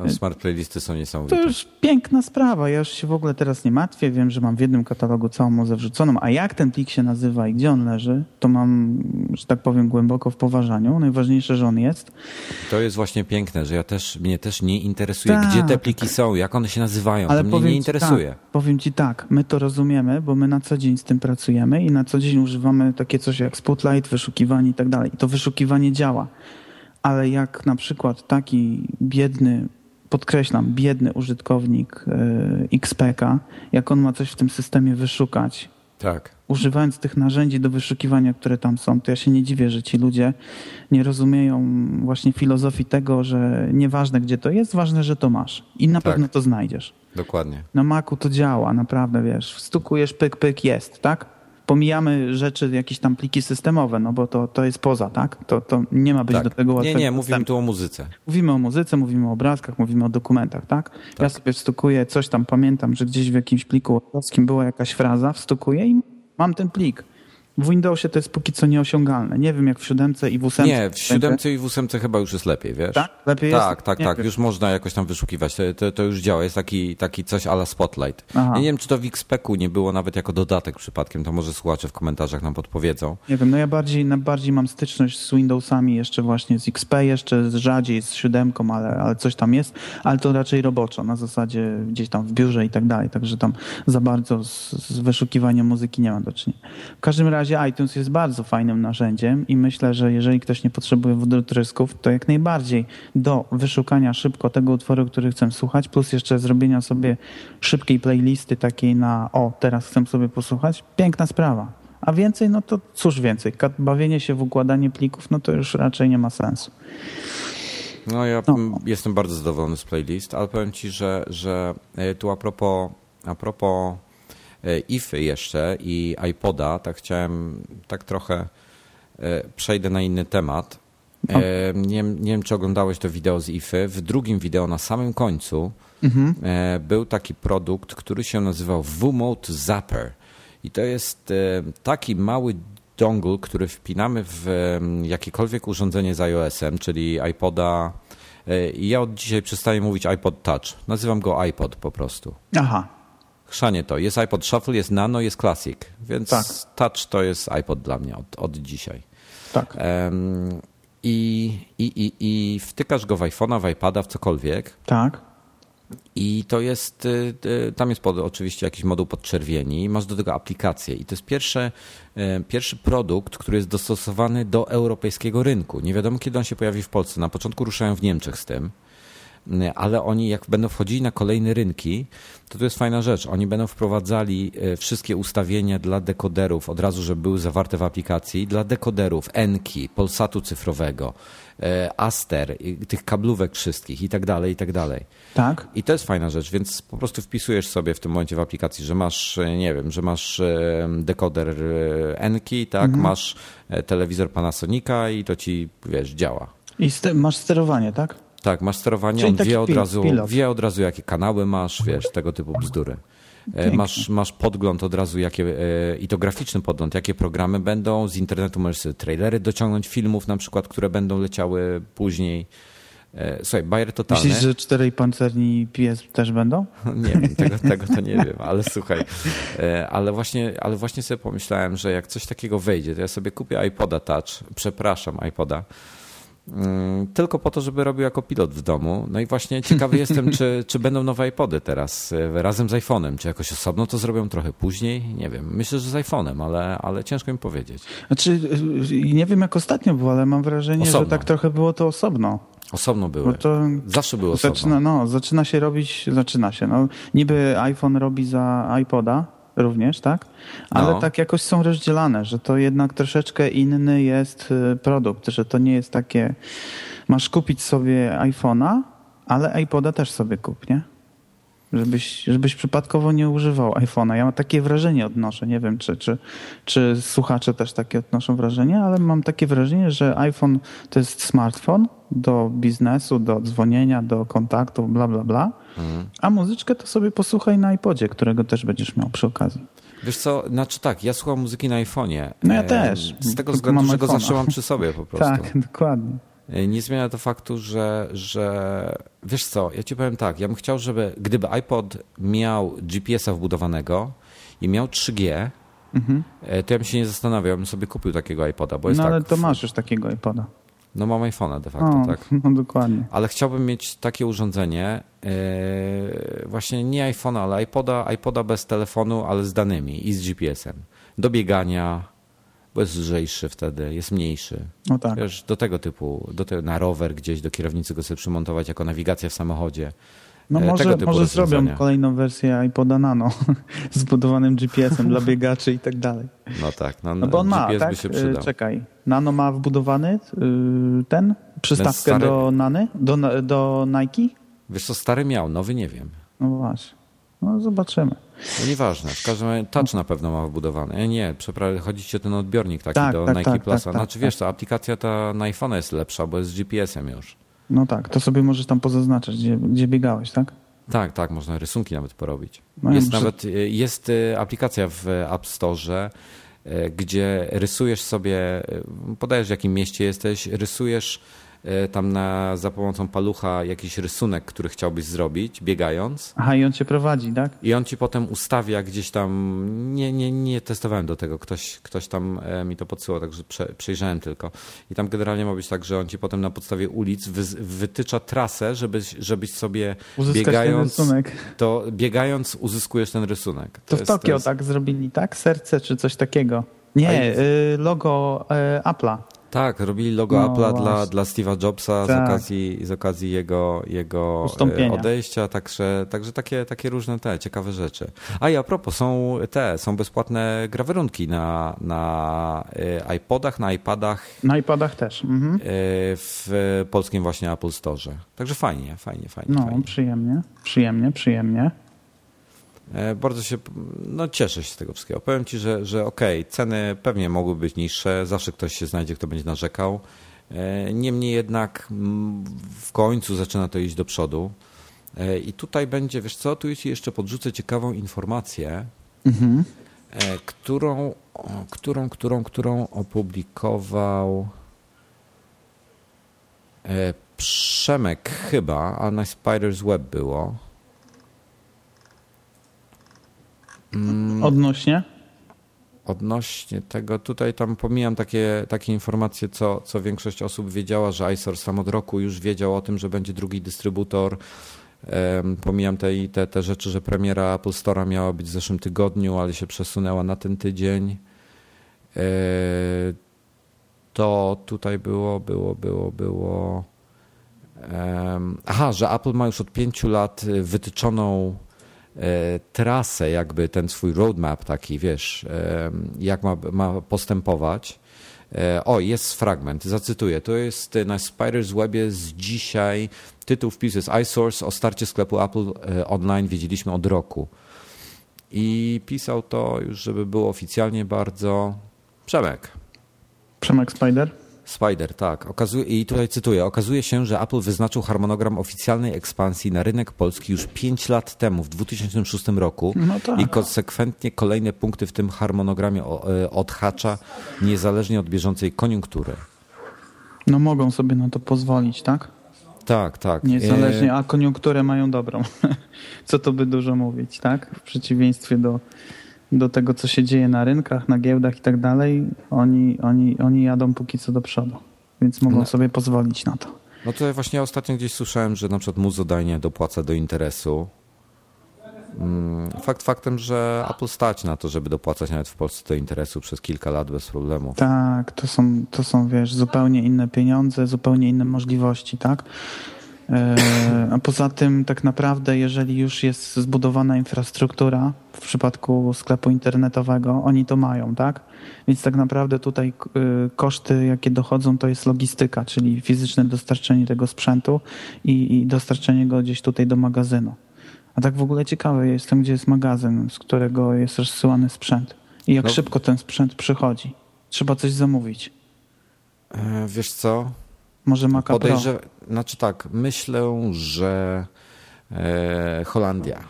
No, smart playlisty są niesamowite. to już piękna sprawa. Ja już się w ogóle teraz nie martwię. Wiem, że mam w jednym katalogu całą muzę wrzuconą, a jak ten plik się nazywa i gdzie on leży, to mam, że tak powiem, głęboko w poważaniu. Najważniejsze, że on jest. To jest właśnie piękne, że ja też, mnie też nie interesuje, Tak. gdzie te pliki są, jak one się nazywają. Ale to mnie nie interesuje. Tak, powiem ci tak, my to rozumiemy, bo my na co dzień z tym pracujemy i na co dzień używamy takie coś jak Spotlight, wyszukiwanie i tak dalej. I to wyszukiwanie działa. ale jak na przykład taki biedny, podkreślam, biedny użytkownik y, XPK, jak on ma coś w tym systemie wyszukać, Tak. używając tych narzędzi do wyszukiwania, które tam są, to ja się nie dziwię, że ci ludzie nie rozumieją właśnie filozofii tego, że nieważne gdzie to jest, ważne, że to masz i na Tak. pewno to znajdziesz. Dokładnie. Na Macu to działa, naprawdę, wiesz, wstukujesz pyk, pyk, jest, tak? Pomijamy rzeczy, jakieś tam pliki systemowe, no bo to, to jest poza, tak? To, to nie ma być Tak. do tego Nie, łatwego nie, mówimy dostępu. tu o muzyce. Mówimy o muzyce, mówimy o obrazkach, mówimy o dokumentach, tak? Ja sobie wstukuję coś tam, pamiętam, że gdzieś w jakimś pliku była jakaś fraza, wstukuję i mam ten plik. W Windowsie to jest póki co nieosiągalne. Nie wiem jak w siódemce i w ósemce. Nie, w siódemce i w ósemce chyba już jest lepiej, wiesz? Tak? Lepiej tak, jest? tak, Nie tak. wiem. Już można jakoś tam wyszukiwać. To, to, to już działa. Jest taki, taki coś ala Spotlight. Aha. Ja nie wiem, czy to w XPEC-u nie było nawet jako dodatek przypadkiem. To może słuchacze w komentarzach nam podpowiedzą. Nie wiem, no ja bardziej, bardziej mam styczność z Windowsami, jeszcze właśnie z XP, jeszcze z rzadziej z siódemką, ale, ale coś tam jest, ale to raczej roboczo, na zasadzie gdzieś tam w biurze i tak dalej, także tam za bardzo z, z wyszukiwaniem muzyki nie mam do czynienia. W każdym razie iTunes jest bardzo fajnym narzędziem i myślę, że jeżeli ktoś nie potrzebuje wodorysków, to jak najbardziej do wyszukania szybko tego utworu, który chcę słuchać, plus jeszcze zrobienia sobie szybkiej playlisty takiej na o, teraz chcę sobie posłuchać, piękna sprawa. A więcej, no to cóż więcej, bawienie się w układanie plików, no to już raczej nie ma sensu. No ja No. jestem bardzo zadowolony z playlist, ale powiem ci, że, że e, tu a propos, a propos IFy jeszcze i iPoda, tak chciałem tak trochę e, przejdę na inny temat. No. E, Nie, wiem- nie wiem, czy oglądałeś to wideo z IFy. W drugim wideo na samym końcu e, był taki produkt, który się nazywał V-Mode Zapper. I to jest e, taki mały dongle, który wpinamy w jakiekolwiek urządzenie z iOS-em, czyli iPoda. e, I ja od dzisiaj przestaję mówić iPod Touch. Nazywam go iPod po prostu. Aha, Chrzanie to. Jest iPod Shuffle, jest Nano, jest Classic. Więc Tak. Touch to jest iPod dla mnie od, od dzisiaj. tak. Em, i, i, i, I wtykasz go w iPhone'a, w iPada, w cokolwiek. Tak. I to jest, y, y, tam jest pod, oczywiście jakiś moduł podczerwieni, masz do tego aplikację i to jest pierwszy, pierwszy produkt, który jest dostosowany do europejskiego rynku. Nie wiadomo kiedy on się pojawi w Polsce. Na początku ruszają w Niemczech z tym, ale oni jak będą wchodzili na kolejne rynki, to to jest fajna rzecz. Oni będą wprowadzali y, wszystkie ustawienia dla dekoderów od razu, żeby były zawarte w aplikacji, dla dekoderów, Enki, Polsatu cyfrowego, y, Aster, tych kablówek wszystkich i tak dalej, i tak dalej. Tak. I to jest fajna rzecz, więc po prostu wpisujesz sobie w tym momencie w aplikacji, że masz, e, nie wiem, że masz e, dekoder e, Enki, tak, masz e, telewizor Panasonica i to ci, wiesz, działa. I masz sterowanie, tak? Tak, masz sterowanie, Czyli on wie od, razu, pilot. wie od razu, jakie kanały masz, wiesz, tego typu bzdury. E, Pięknie. Masz, masz podgląd od razu, jakie, e, i to graficzny podgląd, jakie programy będą. Z internetu możesz sobie trailery dociągnąć filmów na przykład, które będą leciały później. E, Słuchaj, bajer totalny. Myślisz, że czterej pancerni pies też będą? Nie wiem, tego, tego to nie wiem, ale słuchaj, ale właśnie, ale właśnie sobie pomyślałem, że jak coś takiego wejdzie, to ja sobie kupię iPoda Touch, przepraszam, iPoda, tylko po to, żeby robił jako pilot w domu. No i właśnie ciekawy jestem, czy, czy będą nowe iPody teraz e, razem z iPhone'em, czy jakoś osobno to zrobią trochę później, nie wiem. Myślę, że z iPhone'em, ale, ale ciężko mi powiedzieć. Znaczy, y, nie wiem jak ostatnio było, ale mam wrażenie, Osobno. że tak trochę było to osobno. Osobno były. Zawsze były osobno. zaczyna, no, zaczyna się robić, zaczyna się. No, niby iPhone robi za iPoda również, tak? Ale No. tak jakoś są rozdzielane, że to jednak troszeczkę inny jest y, produkt, że to nie jest takie, masz kupić sobie iPhone'a, ale iPoda też sobie kup, nie? Żebyś, żebyś przypadkowo nie używał iPhone'a. Ja mam takie wrażenie odnoszę. Nie wiem, czy, czy, czy słuchacze też takie odnoszą wrażenie, ale mam takie wrażenie, że iPhone to jest smartfon do biznesu, do dzwonienia, do kontaktów, bla, bla, bla. A muzyczkę to sobie posłuchaj na iPodzie, którego też będziesz miał przy okazji. Wiesz co, znaczy tak, ja słucham muzyki na iPhone'ie. No ja też. Z tego względu, że go zawsze mam przy sobie po prostu. Tak, dokładnie. E, Nie zmienia to faktu, że, że wiesz co, ja ci powiem tak, ja bym chciał, żeby gdyby iPod miał GPS-a wbudowanego i miał 3G, e, to ja bym się nie zastanawiał, bym sobie kupił takiego iPoda, bo jest No tak, ale to masz już takiego iPoda. No mam iPhone'a de facto, O, tak. no dokładnie. Ale chciałbym mieć takie urządzenie, e, właśnie nie iPhone'a, ale iPoda, iPoda bez telefonu, ale z danymi i z GPS-em. Do biegania, bo jest lżejszy wtedy, jest mniejszy. No tak. Wiesz, do tego typu, do te, na rower gdzieś, do kierownicy go sobie przymontować jako nawigacja w samochodzie. No E, może, może zrobią kolejną wersję iPoda Nano z budowanym GPS-em dla biegaczy i tak dalej. No tak, no, No bo on ma, GPS tak? by się przydał. Czekaj. Nano ma wbudowany y, ten, przystawkę stary- do Nany, do, do Nike? Wiesz co, stary miał, nowy nie wiem. No właśnie. No zobaczymy. No nieważne, w każdym razie touch na pewno ma wbudowany. E, nie, przepraszam, chodzi ci o ten odbiornik taki Tak, do tak, Nike tak, Plusa. tak, znaczy tak, wiesz co, aplikacja ta na iPhone'a jest lepsza, bo jest z GPS-em już. No tak, to sobie możesz tam pozaznaczać, gdzie, gdzie biegałeś, tak? Tak, tak, można rysunki nawet porobić. No jest muszę- nawet y, jest y, aplikacja w App Store, y, gdzie rysujesz sobie, podajesz w jakim mieście jesteś, rysujesz tam na, za pomocą palucha jakiś rysunek, który chciałbyś zrobić, biegając. Aha, i on cię prowadzi, tak? I on ci potem ustawia gdzieś tam. Nie, nie, nie testowałem do tego. Ktoś, ktoś tam e, mi to podsyłał, także prze, przejrzałem tylko. I tam generalnie ma być tak, że on ci potem na podstawie ulic wy, wytycza trasę, żebyś, żebyś sobie Uzyskać ten biegając, rysunek. to biegając uzyskujesz ten rysunek. To w jest- Tokio jest- tak zrobili, tak? Serce czy coś takiego. Nie, y, logo y, Apple'a. Tak, robili logo No Apple'a dla, właśnie. dla Steve'a Jobsa z Tak. okazji, z okazji jego, jego Ustąpienia. e, odejścia, także, także takie, takie różne te ciekawe rzeczy. A i a propos, są te, są bezpłatne grawerunki na, na e, iPodach, na iPadach Na iPadach też. Mhm. e, w polskim właśnie Apple Store. Także fajnie, fajnie, fajnie. No, fajnie. przyjemnie, przyjemnie, przyjemnie. E, Bardzo się, no cieszę się z tego wszystkiego. Powiem Ci, że, że okej, ceny pewnie mogły być niższe, zawsze ktoś się znajdzie, kto będzie narzekał. E, Niemniej jednak w końcu zaczyna to iść do przodu. E, I tutaj będzie, wiesz co, tu jeszcze podrzucę ciekawą informację, Mhm. którą, którą, którą, którą opublikował Przemek chyba, a na Spider's Web było. Mm. Odnośnie? Odnośnie tego, tutaj tam pomijam takie, takie informacje, co, co większość osób wiedziała, że iSource sam od roku już wiedział o tym, że będzie drugi dystrybutor. Em, pomijam te, te, te rzeczy, że premiera Apple Store'a miała być w zeszłym tygodniu, ale się przesunęła na ten tydzień. E, to tutaj było, było, było, było. em, aha, że Apple ma już od pięciu lat wytyczoną trasę, jakby ten swój roadmap taki, wiesz, e, jak ma, ma postępować. E, O, jest fragment, zacytuję. To jest na Spider's Webie z dzisiaj. Tytuł wpisu jest iSource o starcie sklepu Apple e, online wiedzieliśmy od roku. I pisał to już, żeby było oficjalnie bardzo Przemek. Przemek Spider? Spider, tak. Okazuje, I tutaj cytuję. Okazuje się, że Apple wyznaczył harmonogram oficjalnej ekspansji na rynek polski już 5 lat temu, w 2006 roku. No tak. I konsekwentnie kolejne punkty w tym harmonogramie e, odhacza, niezależnie od bieżącej koniunktury. No mogą sobie na to pozwolić, tak? Tak, tak. Niezależnie, E, a koniunkturę mają dobrą. Co to by dużo mówić, tak? W przeciwieństwie do, do tego, co się dzieje na rynkach, na giełdach i tak dalej, oni, oni, oni jadą póki co do przodu. Więc mogą No. sobie pozwolić na to. No to właśnie ostatnio gdzieś słyszałem, że na przykład Muzodajnie dopłaca do interesu. Mm, Fakt faktem, że Apple stać na to, żeby dopłacać nawet w Polsce do interesu przez kilka lat bez problemu. Tak, to są, to są, wiesz, zupełnie inne pieniądze, zupełnie inne możliwości, tak? E, A poza tym, tak naprawdę, jeżeli już jest zbudowana infrastruktura, w przypadku sklepu internetowego, oni to mają, tak? Więc tak naprawdę tutaj y, koszty, jakie dochodzą, to jest logistyka, czyli fizyczne dostarczenie tego sprzętu i, i dostarczenie go gdzieś tutaj do magazynu. A tak w ogóle ciekawy jestem, gdzie jest magazyn, z którego jest rozsyłany sprzęt i jak No. szybko ten sprzęt przychodzi. Trzeba coś zamówić. E, Wiesz co? Może Maca Pro. Podejrzew... Znaczy tak, myślę, że e, Holandia.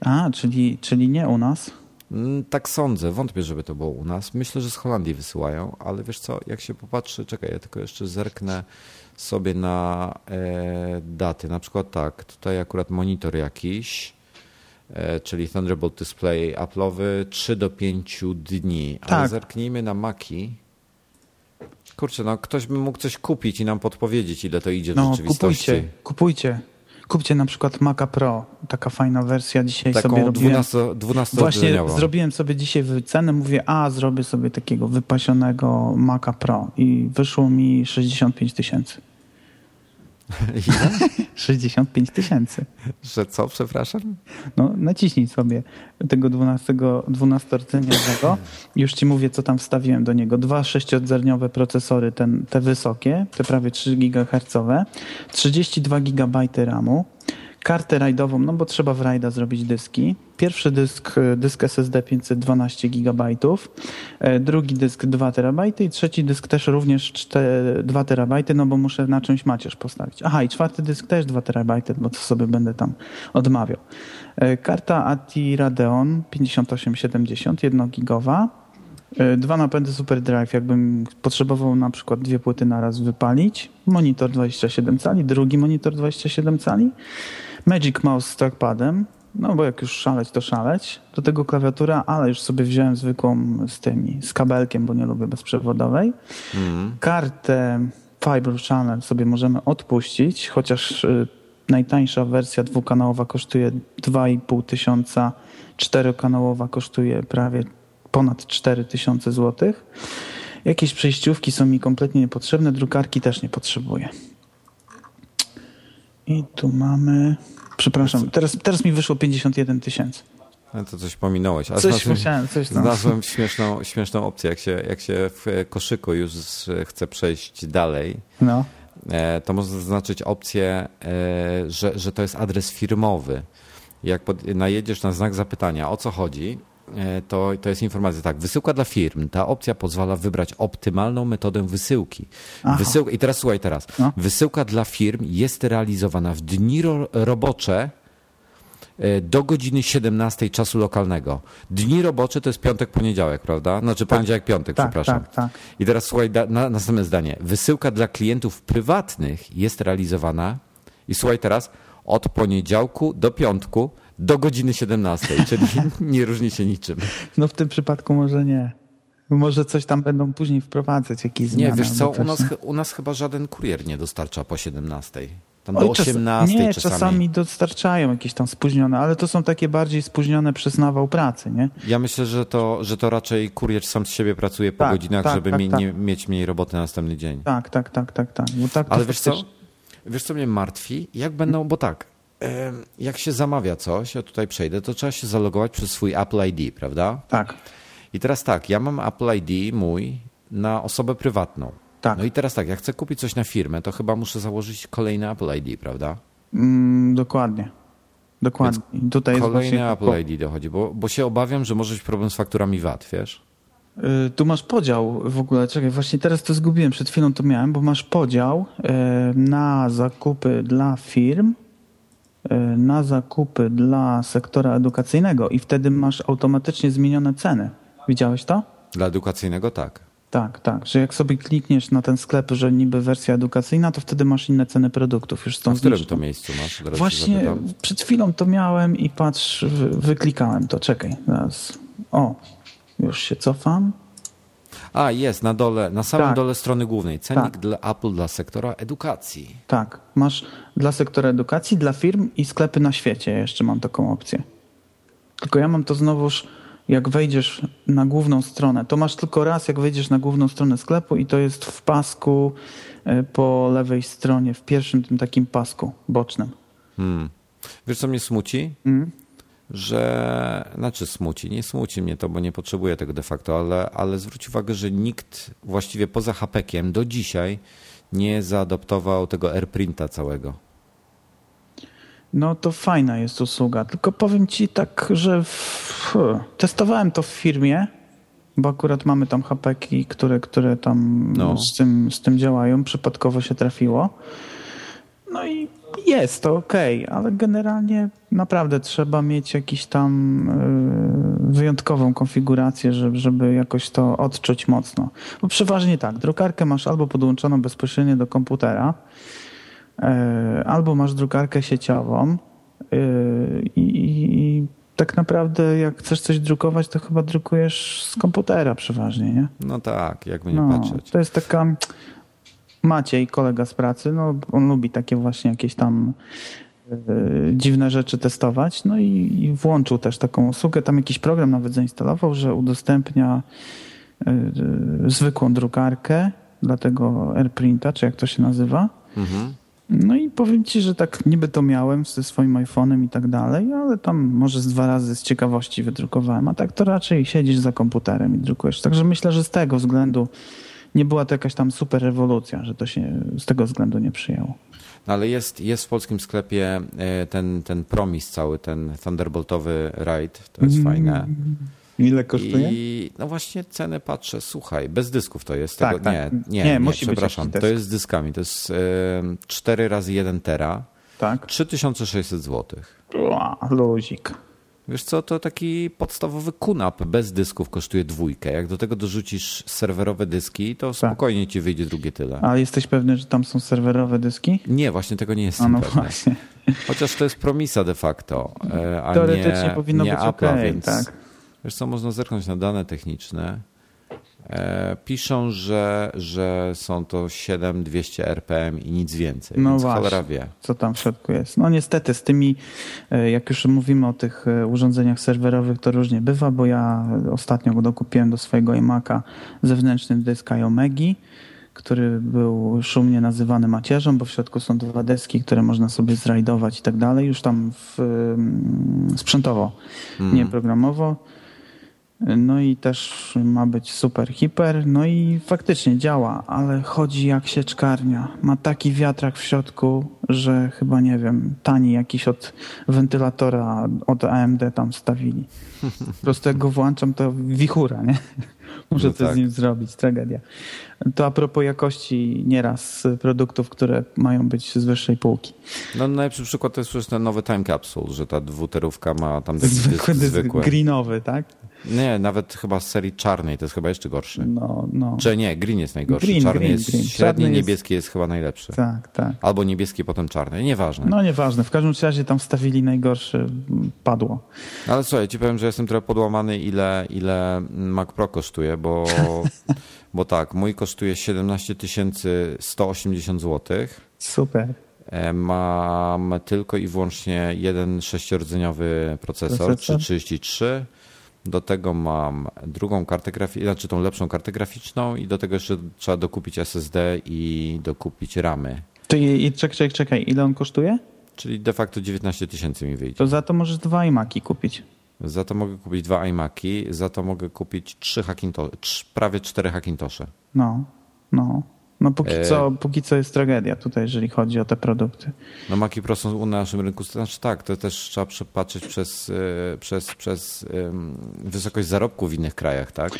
A, czyli, czyli nie u nas. Mm, Tak sądzę, wątpię, żeby to było u nas. Myślę, że z Holandii wysyłają, ale wiesz co, jak się popatrzy, czekaj, ja tylko jeszcze zerknę sobie na e, daty. Na przykład tak, tutaj akurat monitor jakiś, e, czyli Thunderbolt Display Apple'owy 3 do 5 dni. Ale Tak. zerknijmy na Maki. Kurczę, no ktoś by mógł coś kupić i nam podpowiedzieć, ile to idzie w No, rzeczywistości. kupujcie, kupujcie. kupcie na przykład Maca Pro, taka fajna wersja. Dzisiaj Taką sobie robiłem. 12, 12 Właśnie zrobiłem sobie dzisiaj wycenę, mówię, a zrobię sobie takiego wypasionego Maca Pro i wyszło mi 65 tysięcy. Ile? 65 tysięcy. Że co, przepraszam? No, naciśnij sobie tego 12, 12 rdzeniowego. Już ci mówię, co tam wstawiłem do niego. Dwa sześciodzeniowe procesory, ten, te wysokie, te prawie 3 GHz, 32 GB RAMu, kartę rajdową, no bo trzeba w rajda zrobić dyski. Pierwszy dysk, dysk SSD 512 GB, drugi dysk 2 TB i trzeci dysk też również 4, 2 TB, no bo muszę na czymś macierz postawić. Aha, i czwarty dysk też 2 TB, bo to sobie będę tam odmawiał. E, karta ATI Radeon 5870, 1 gigowa. E, dwa napędy SuperDrive, jakbym potrzebował na przykład dwie płyty na raz wypalić. Monitor 27 cali, drugi monitor 27 cali. Magic Mouse z trackpadem, no bo jak już szaleć, to szaleć. Do tego klawiatura, ale już sobie wziąłem zwykłą z tymi, z kabelkiem, bo nie lubię bezprzewodowej. Mm. Kartę Fiber Channel sobie możemy odpuścić, chociaż y, najtańsza wersja dwukanałowa kosztuje 2,5 tysiąca, czterokanałowa kosztuje prawie ponad 4 tysiące złotych. Jakieś przejściówki są mi kompletnie niepotrzebne, drukarki też nie potrzebuję. I tu mamy. Przepraszam, teraz, teraz mi wyszło 51 tysięcy. No to coś pominąłeś. A coś musiałem, coś tam. Znalazłem śmieszną, śmieszną opcję, jak się, jak się w koszyku już chce przejść dalej. No. E, to można zaznaczyć opcję, e, że, że to jest adres firmowy. Jak pod, najedziesz na znak zapytania, o co chodzi, E, to, to jest informacja tak, wysyłka dla firm. Ta opcja pozwala wybrać optymalną metodę wysyłki. Wysył... I teraz słuchaj teraz. No. Wysyłka dla firm jest realizowana w dni ro robocze e, do godziny 17 czasu lokalnego. Dni robocze to jest piątek, poniedziałek, prawda? Znaczy tak. poniedziałek, piątek, tak, przepraszam. Tak, tak. I teraz słuchaj, na, następne zdanie. Wysyłka dla klientów prywatnych jest realizowana i słuchaj teraz, od poniedziałku do piątku do godziny 17, czyli nie różni się niczym. No w tym przypadku może nie. Może coś tam będą później wprowadzać, jakieś zmiany. Nie, wiesz co, u nas, u nas chyba żaden kurier nie dostarcza po 17. Tam do Oj, 18 nie, czasami. czasami dostarczają jakieś tam spóźnione, ale to są takie bardziej spóźnione przez nawał pracy, nie? Ja myślę, że to, że to raczej kurier sam z siebie pracuje po tak, godzinach, tak, żeby tak, mi, tak. Nie, mieć mniej roboty na następny dzień. Tak, tak, tak, tak, tak. tak ale wiesz co? Wiesz co mnie martwi? Jak będą, bo tak, jak się zamawia coś, ja tutaj przejdę, to trzeba się zalogować przez swój Apple ID, prawda? Tak. I teraz tak, ja mam Apple ID mój na osobę prywatną. Tak. No i teraz tak, jak chcę kupić coś na firmę, to chyba muszę założyć kolejny Apple ID, prawda? Mm, dokładnie. Dokładnie. tutaj kolejny Apple ID dochodzi, bo, bo się obawiam, że może być problem z fakturami VAT, wiesz? Y, tu masz podział w ogóle, czekaj, właśnie teraz to zgubiłem, przed chwilą to miałem, bo masz podział y, na zakupy dla firm na zakupy dla sektora edukacyjnego i wtedy masz automatycznie zmienione ceny. Widziałeś to? Dla edukacyjnego tak. Tak, tak, że jak sobie klikniesz na ten sklep, że niby wersja edukacyjna, to wtedy masz inne ceny produktów. Już A w którym to miejscu masz? Właśnie przed chwilą to miałem i patrz, wyklikałem to. Czekaj, zaraz. O, już się cofam. A, jest, na dole, na samym tak. dole strony głównej. Cennik tak. dla Apple dla sektora edukacji. Tak, masz dla sektora edukacji, dla firm i sklepy na świecie. Jeszcze mam taką opcję. Tylko ja mam to znowuż, jak wejdziesz na główną stronę, to masz tylko raz, jak wejdziesz na główną stronę sklepu i to jest w pasku e, po lewej stronie, w pierwszym tym takim pasku bocznym. Hmm. Wiesz, co mnie smuci? Hmm? Że, znaczy smuci, nie smuci mnie to, bo nie potrzebuję tego de facto, ale, ale zwróć uwagę, że nikt właściwie poza hapekiem do dzisiaj nie zaadoptował tego AirPrinta całego. No to fajna jest usługa, tylko powiem ci tak, że w, testowałem to w firmie, bo akurat mamy tam hapeki, które, które tam no. z, tym, z tym działają, przypadkowo się trafiło. No i jest to ok, ale generalnie naprawdę trzeba mieć jakiś tam yy, wyjątkową konfigurację, żeby, żeby jakoś to odczuć mocno. Bo przeważnie tak, drukarkę masz albo podłączoną bezpośrednio do komputera, yy, albo masz drukarkę sieciową yy, i tak naprawdę jak chcesz coś drukować, to chyba drukujesz z komputera przeważnie, nie? No tak, jakby nie no, patrzeć. To jest taka Maciej, kolega z pracy, no on lubi takie właśnie jakieś tam dziwne rzeczy testować. No i, i włączył też taką usługę. Tam jakiś program nawet zainstalował, że udostępnia zwykłą drukarkę dla tego AirPrinta, czy jak to się nazywa. Mhm. No i powiem ci, że tak niby to miałem ze swoim iPhone'em i tak dalej, ale tam może z dwa razy z ciekawości wydrukowałem, a tak to raczej siedzisz za komputerem i drukujesz. Także myślę, że z tego względu nie była to jakaś tam super rewolucja, że to się z tego względu nie przyjęło. No ale jest, jest w polskim sklepie e, ten, ten promis cały, ten Thunderboltowy Ride, to jest mm. fajne. Ile kosztuje? I no właśnie cenę patrzę, słuchaj, bez dysków to jest. Tak, tego, tak. Nie, nie, nie, nie, musi przepraszam, to jest z dyskami. To jest y, 4 razy 1 tera. Tak. 3600 zł. luzik. Wiesz co, to taki podstawowy kunap bez dysków kosztuje dwójkę. Jak do tego dorzucisz serwerowe dyski, to tak. spokojnie ci wyjdzie drugie tyle. Ale jesteś pewny, że tam są serwerowe dyski? Nie, właśnie tego nie jestem no pewny. Właśnie. Chociaż to jest promisa de facto, e, a Teoretycznie nie, powinno nie być Apple'a, okay, więc... Tak. Wiesz co, można zerknąć na dane techniczne. E, piszą, że, że są to 7200 RPM i nic więcej. No więc właśnie, wie. co tam w środku jest. No niestety z tymi, e, jak już mówimy o tych e, urządzeniach serwerowych, to różnie bywa, bo ja ostatnio dokupiłem do swojego iMac'a zewnętrzny dysk iOmegi, który był szumnie nazywany macierzą, bo w środku są dwa deski, które można sobie zrajdować i tak dalej, już tam w, sprzętowo, mm. nie programowo. No i też ma być super hiper, no i faktycznie działa, ale chodzi jak sieczkarnia. Ma taki wiatrak w środku, że chyba nie wiem, tani jakiś od wentylatora od AMD tam stawili. Po prostu jak go włączam, to wichura, nie? Muszę no coś tak. z nim zrobić, tragedia. To a propos jakości nieraz produktów, które mają być z wyższej półki. No najlepszy przykład to jest przecież ten nowy Time Capsule, że ta dwuterówka ma tam zwykły, dysk, zwykły. greenowy, tak? Nie, nawet chyba z serii czarnej to jest chyba jeszcze gorszy. No, no. Czy nie, green jest najgorszy. Green, czarny green, jest green. średni, jest... niebieski jest chyba najlepszy. Tak, tak. Albo niebieski, potem czarny. Nieważne. No nieważne. W każdym razie tam wstawili najgorszy, padło. Ale słuchaj, ci powiem, że jestem trochę podłamany, ile, ile Mac Pro kosztuje, bo, bo tak, mój kosztuje 17 180 zł. Super. E, mam tylko i wyłącznie jeden sześciordzeniowy procesor, procesor? 333 do tego mam drugą kartę graficzną, znaczy tą lepszą kartę graficzną i do tego jeszcze trzeba dokupić SSD i dokupić ramy. To i, i czekaj, czekaj, ile on kosztuje? Czyli de facto 19 tysięcy mi wyjdzie. To za to możesz dwa iMaki kupić. Za to mogę kupić dwa iMaki, za to mogę kupić trzy Hackintosze, prawie cztery Hackintosze. No, no. No póki, e... co, póki co jest tragedia tutaj, jeżeli chodzi o te produkty. No Maci Pro są na naszym rynku, znaczy tak, to też trzeba przepatrzeć przez, e, przez, przez wysokość zarobku w innych krajach, tak?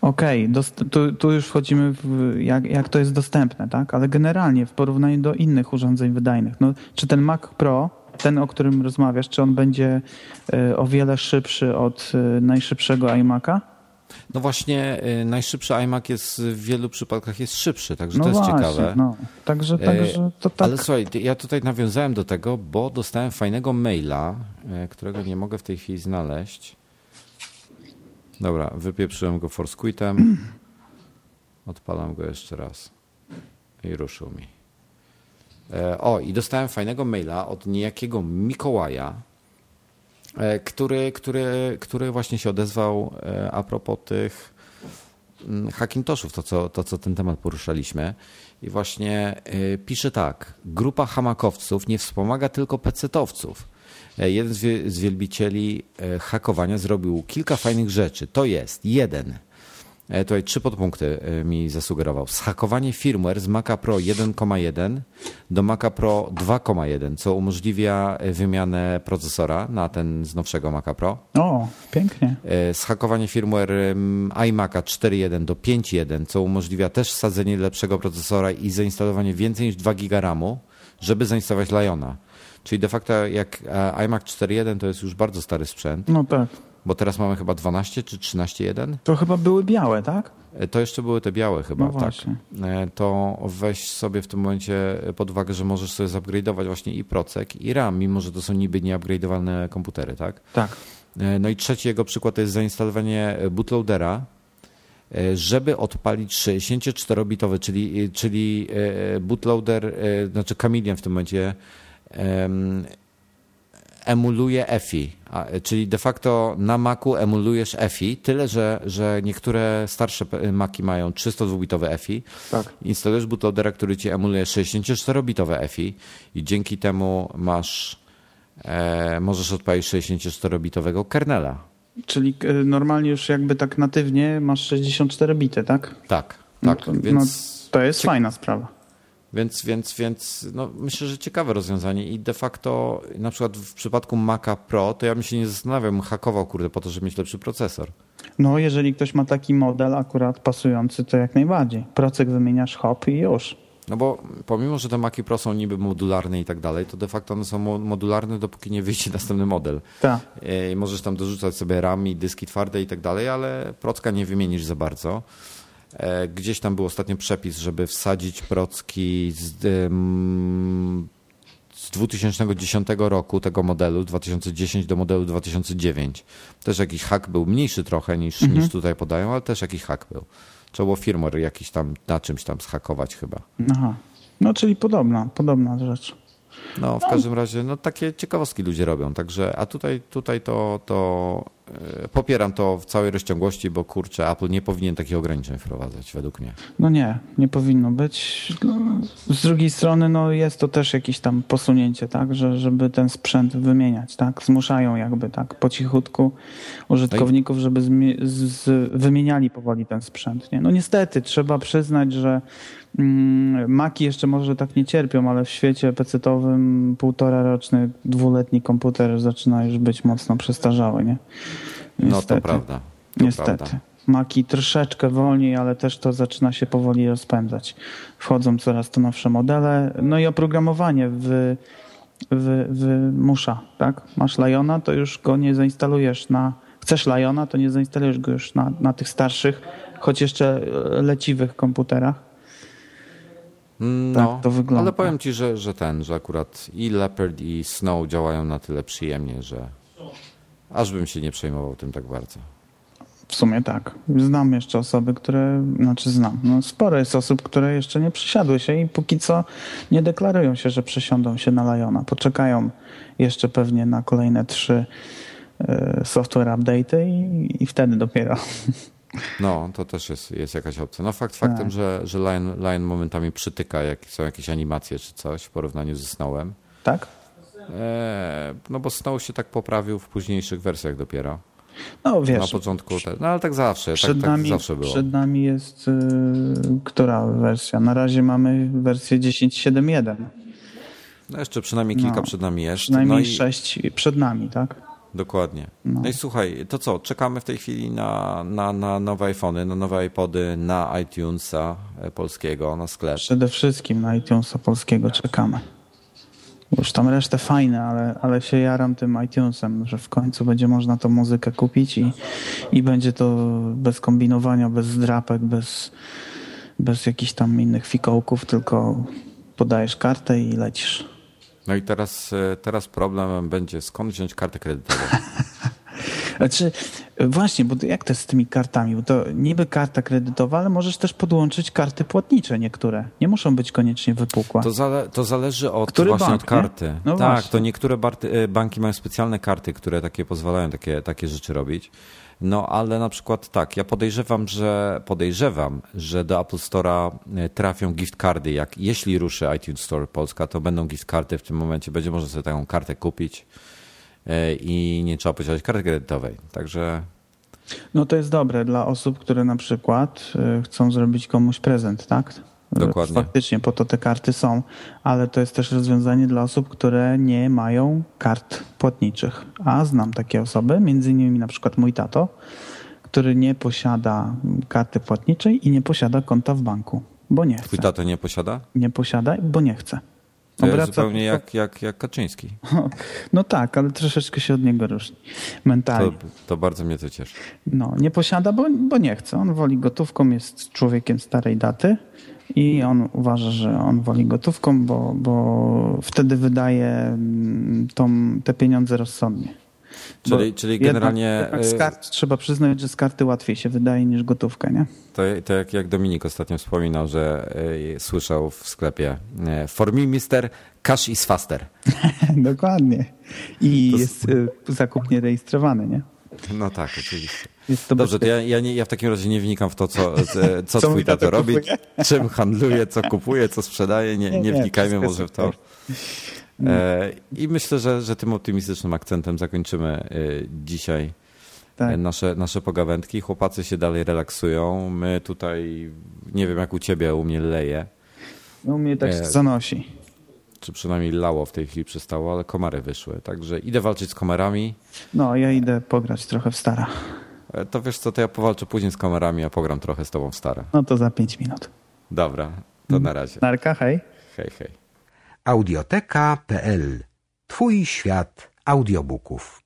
Okej, okay, tu, tu, już wchodzimy w jak, jak to jest dostępne, tak? Ale generalnie w porównaniu do innych urządzeń wydajnych, no, czy ten Mac Pro, ten o którym rozmawiasz, czy on będzie e, o wiele szybszy od najszybszego iMac'a? No właśnie, y, najszybszy iMac jest w wielu przypadkach jest szybszy, także no to jest właśnie, ciekawe. No. Także, także to tak. Ale słuchaj, ja tutaj nawiązałem do tego, bo dostałem fajnego maila, y, którego nie mogę w tej chwili znaleźć. Dobra, wypieprzyłem go Forsquitem. Odpalam go jeszcze raz. I ruszył mi. E, o, i dostałem fajnego maila od niejakiego Mikołaja, który, który, który właśnie się odezwał e, a propos tych mm, Hackintoshów, to co, to co ten temat poruszaliśmy. I właśnie e, pisze tak. Grupa hamakowców nie wspomaga tylko pecetowców. Jeden z wielbicieli hakowania zrobił kilka fajnych rzeczy. To jest jeden E, tutaj trzy podpunkty e, mi zasugerował. Zhakowanie firmware z Maca Pro 1.1 do Maca Pro 2.1, co umożliwia e, wymianę procesora na ten z nowszego Maca Pro. O, pięknie. Zhakowanie firmware iMac'a 4.1 do 5.1, co umożliwia też wsadzenie lepszego procesora i zainstalowanie więcej niż 2 GB RAMu, żeby zainstalować Liona. Czyli de facto jak iMac 4.1 to jest już bardzo stary sprzęt. No tak bo teraz mamy chyba 12 czy 13.1? To chyba były białe, tak? E, to jeszcze były te białe chyba, no tak. E, to weź sobie w tym momencie pod uwagę, że możesz sobie zupgrade'ować właśnie i procek i RAM, mimo że to są niby nieupgrade'owalne komputery, tak? Tak. E, no i trzeci jego przykład to jest zainstalowanie bootloadera, żeby odpalić 64-bitowy, czyli, czyli bootloader, znaczy Chameleon w tym momencie emuluje EFI, czyli de facto na Macu emulujesz EFI, tyle że, że niektóre starsze Maki mają 302-bitowe EFI. Tak. Instalujesz bootloadera, który ci emuluje 64-bitowe EFI i dzięki temu masz e, możesz odpalić 64-bitowego kernela. Czyli e, normalnie już jakby tak natywnie masz 64 bity, tak? Tak, No tak. to, więc no, to jest fajna sprawa. Więc, więc, więc no, myślę, że ciekawe rozwiązanie i de facto na przykład w przypadku Maca Pro to ja bym się nie zastanawiał, hakował kurde po to, żeby mieć lepszy procesor. No jeżeli ktoś ma taki model akurat pasujący, to jak najbardziej. Procek wymieniasz hop i już. No bo pomimo, że te Maci Pro są niby modularne i tak dalej, to de facto one są modularne, dopóki nie wyjdzie następny model. Tak. I możesz tam dorzucać sobie RAM i dyski twarde i tak dalej, ale procka nie wymienisz za bardzo. E, gdzieś tam był ostatnio przepis, żeby wsadzić procki z, z 2010 roku tego modelu, 2010 do modelu 2009. Też jakiś hak był mniejszy trochę niż, mhm. niż tutaj podają, ale też jakiś hak był. Trzeba było firmware jakiś tam na czymś tam zhakować chyba. Aha. No czyli podobna, podobna rzecz. No, w każdym razie, no takie ciekawostki ludzie robią, także, a tutaj, tutaj to, to popieram to w całej rozciągłości, bo kurczę, Apple nie powinien takich ograniczeń wprowadzać, według mnie. No nie, nie powinno być. Z drugiej strony, no jest to też jakieś tam posunięcie, tak, że, żeby ten sprzęt wymieniać, tak, zmuszają jakby tak po cichutku użytkowników, żeby z, z, wymieniali powoli ten sprzęt, nie? No niestety, trzeba przyznać, że Maki jeszcze może tak nie cierpią, ale w świecie pecetowym półtora roczny, dwuletni komputer zaczyna już być mocno przestarzały, nie? Niestety. No to prawda. To Niestety. Prawda. Maki troszeczkę wolniej, ale też to zaczyna się powoli rozpędzać. Wchodzą coraz to nowsze modele. No i oprogramowanie w, w, wymusza, tak? Masz Liona, to już go nie zainstalujesz na... Chcesz Liona, to nie zainstalujesz go już na, na tych starszych, choć jeszcze leciwych komputerach. No, tak to wygląda. ale powiem ci, że, że ten, że akurat i Leopard i Snow działają na tyle przyjemnie, że aż bym się nie przejmował tym tak bardzo. W sumie tak. Znam jeszcze osoby, które, znaczy znam, no sporo jest osób, które jeszcze nie przysiadły się i póki co nie deklarują się, że przesiądą się na Liona. Poczekają jeszcze pewnie na kolejne trzy y, software update'y i, i wtedy dopiero. No, to też jest, jest jakaś opcja. No fakt faktem, tak. że, że Lion, Lion momentami przytyka, jak są jakieś animacje czy coś w porównaniu ze Snowem. Tak? E, no bo Snow się tak poprawił w późniejszych wersjach dopiero. No wiesz. Na początku, no ale tak zawsze, przed tak, nami, tak zawsze było. Przed nami jest y, która wersja? Na razie mamy wersję 10.7.1. No jeszcze przynajmniej kilka no, przed nami jest. Przynajmniej no i... sześć przed nami, tak? Dokładnie. No. no. i słuchaj, to co? Czekamy w tej chwili na, na, na nowe iPhony, na nowe iPody, na iTunesa polskiego, na sklep. Przede wszystkim na iTunesa polskiego czekamy. Już tam resztę fajne, ale, ale się jaram tym iTunesem, że w końcu będzie można tą muzykę kupić i, i będzie to bez kombinowania, bez zdrapek, bez, bez jakichś tam innych fikołków, tylko podajesz kartę i lecisz. No i teraz, e, teraz problemem będzie skąd wziąć kartę kredytową. Znaczy, właśnie, bo jak to jest z tymi kartami? Bo to niby karta kredytowa, ale możesz też podłączyć karty płatnicze niektóre. Nie muszą być koniecznie wypukłe. To, zale, to zależy od, Który właśnie bank, od karty. No tak, właśnie. to niektóre e, banki mają specjalne karty, które takie pozwalają takie, takie rzeczy robić. No ale na przykład tak, ja podejrzewam, że podejrzewam, że do Apple Store'a e, trafią gift cardy. Jak, jeśli ruszy iTunes Store Polska, to będą gift cardy w tym momencie, będzie można sobie taką kartę kupić e, i nie trzeba posiadać karty kredytowej. Także no to jest dobre dla osób, które na przykład e, chcą zrobić komuś prezent, tak? Dokładnie. Faktycznie po to te karty są, ale to jest też rozwiązanie dla osób, które nie mają kart płatniczych. A znam takie osoby, między innymi na przykład mój tato, który nie posiada karty płatniczej i nie posiada konta w banku, bo nie chce. Twój tato nie posiada? Nie posiada, bo nie chce. To jest zupełnie jak, jak, jak Kaczyński. No tak, ale troszeczkę się od niego różni mentalnie. To, to bardzo mnie to cieszy. No, nie posiada, bo, bo nie chce. On woli gotówką, jest człowiekiem starej daty i on uważa, że on woli gotówką, bo, bo wtedy wydaje mm, tą, te pieniądze rozsądnie. Czyli, czyli generalnie. Jednak, jednak y, kart trzeba przyznać, że z karty łatwiej się wydaje niż gotówka, nie? To, to jak, jak Dominik ostatnio wspominał, że y, słyszał w sklepie y, For me, mister, cash is faster. Dokładnie. I To- jest y, zakup nierejestrowany, nie? No tak, oczywiście. Dobrze, to ja, ja, nie, ja w takim razie nie wnikam w to, co, co, co twój tato robi, kupuje. czym handluje, co kupuje, co sprzedaje. Nie, Nie, nie wnikajmy może w to. E, I myślę, że, że tym optymistycznym akcentem zakończymy e, dzisiaj Tak. e, nasze, nasze pogawędki. Chłopacy się dalej relaksują. My tutaj, nie wiem jak u ciebie, u mnie leje, U mnie tak się zanosi. Czy przynajmniej lało w tej chwili przestało, ale komary wyszły. Także idę walczyć z komarami. No, ja idę pograć trochę w stara. E, To wiesz co, to ja powalczę później z kamerami, a pogram trochę z tobą w stare. No to za 5 minut. Dobra, to na razie. Narka, hej. Hej, hej. Audioteka.pl Twój świat audiobooków.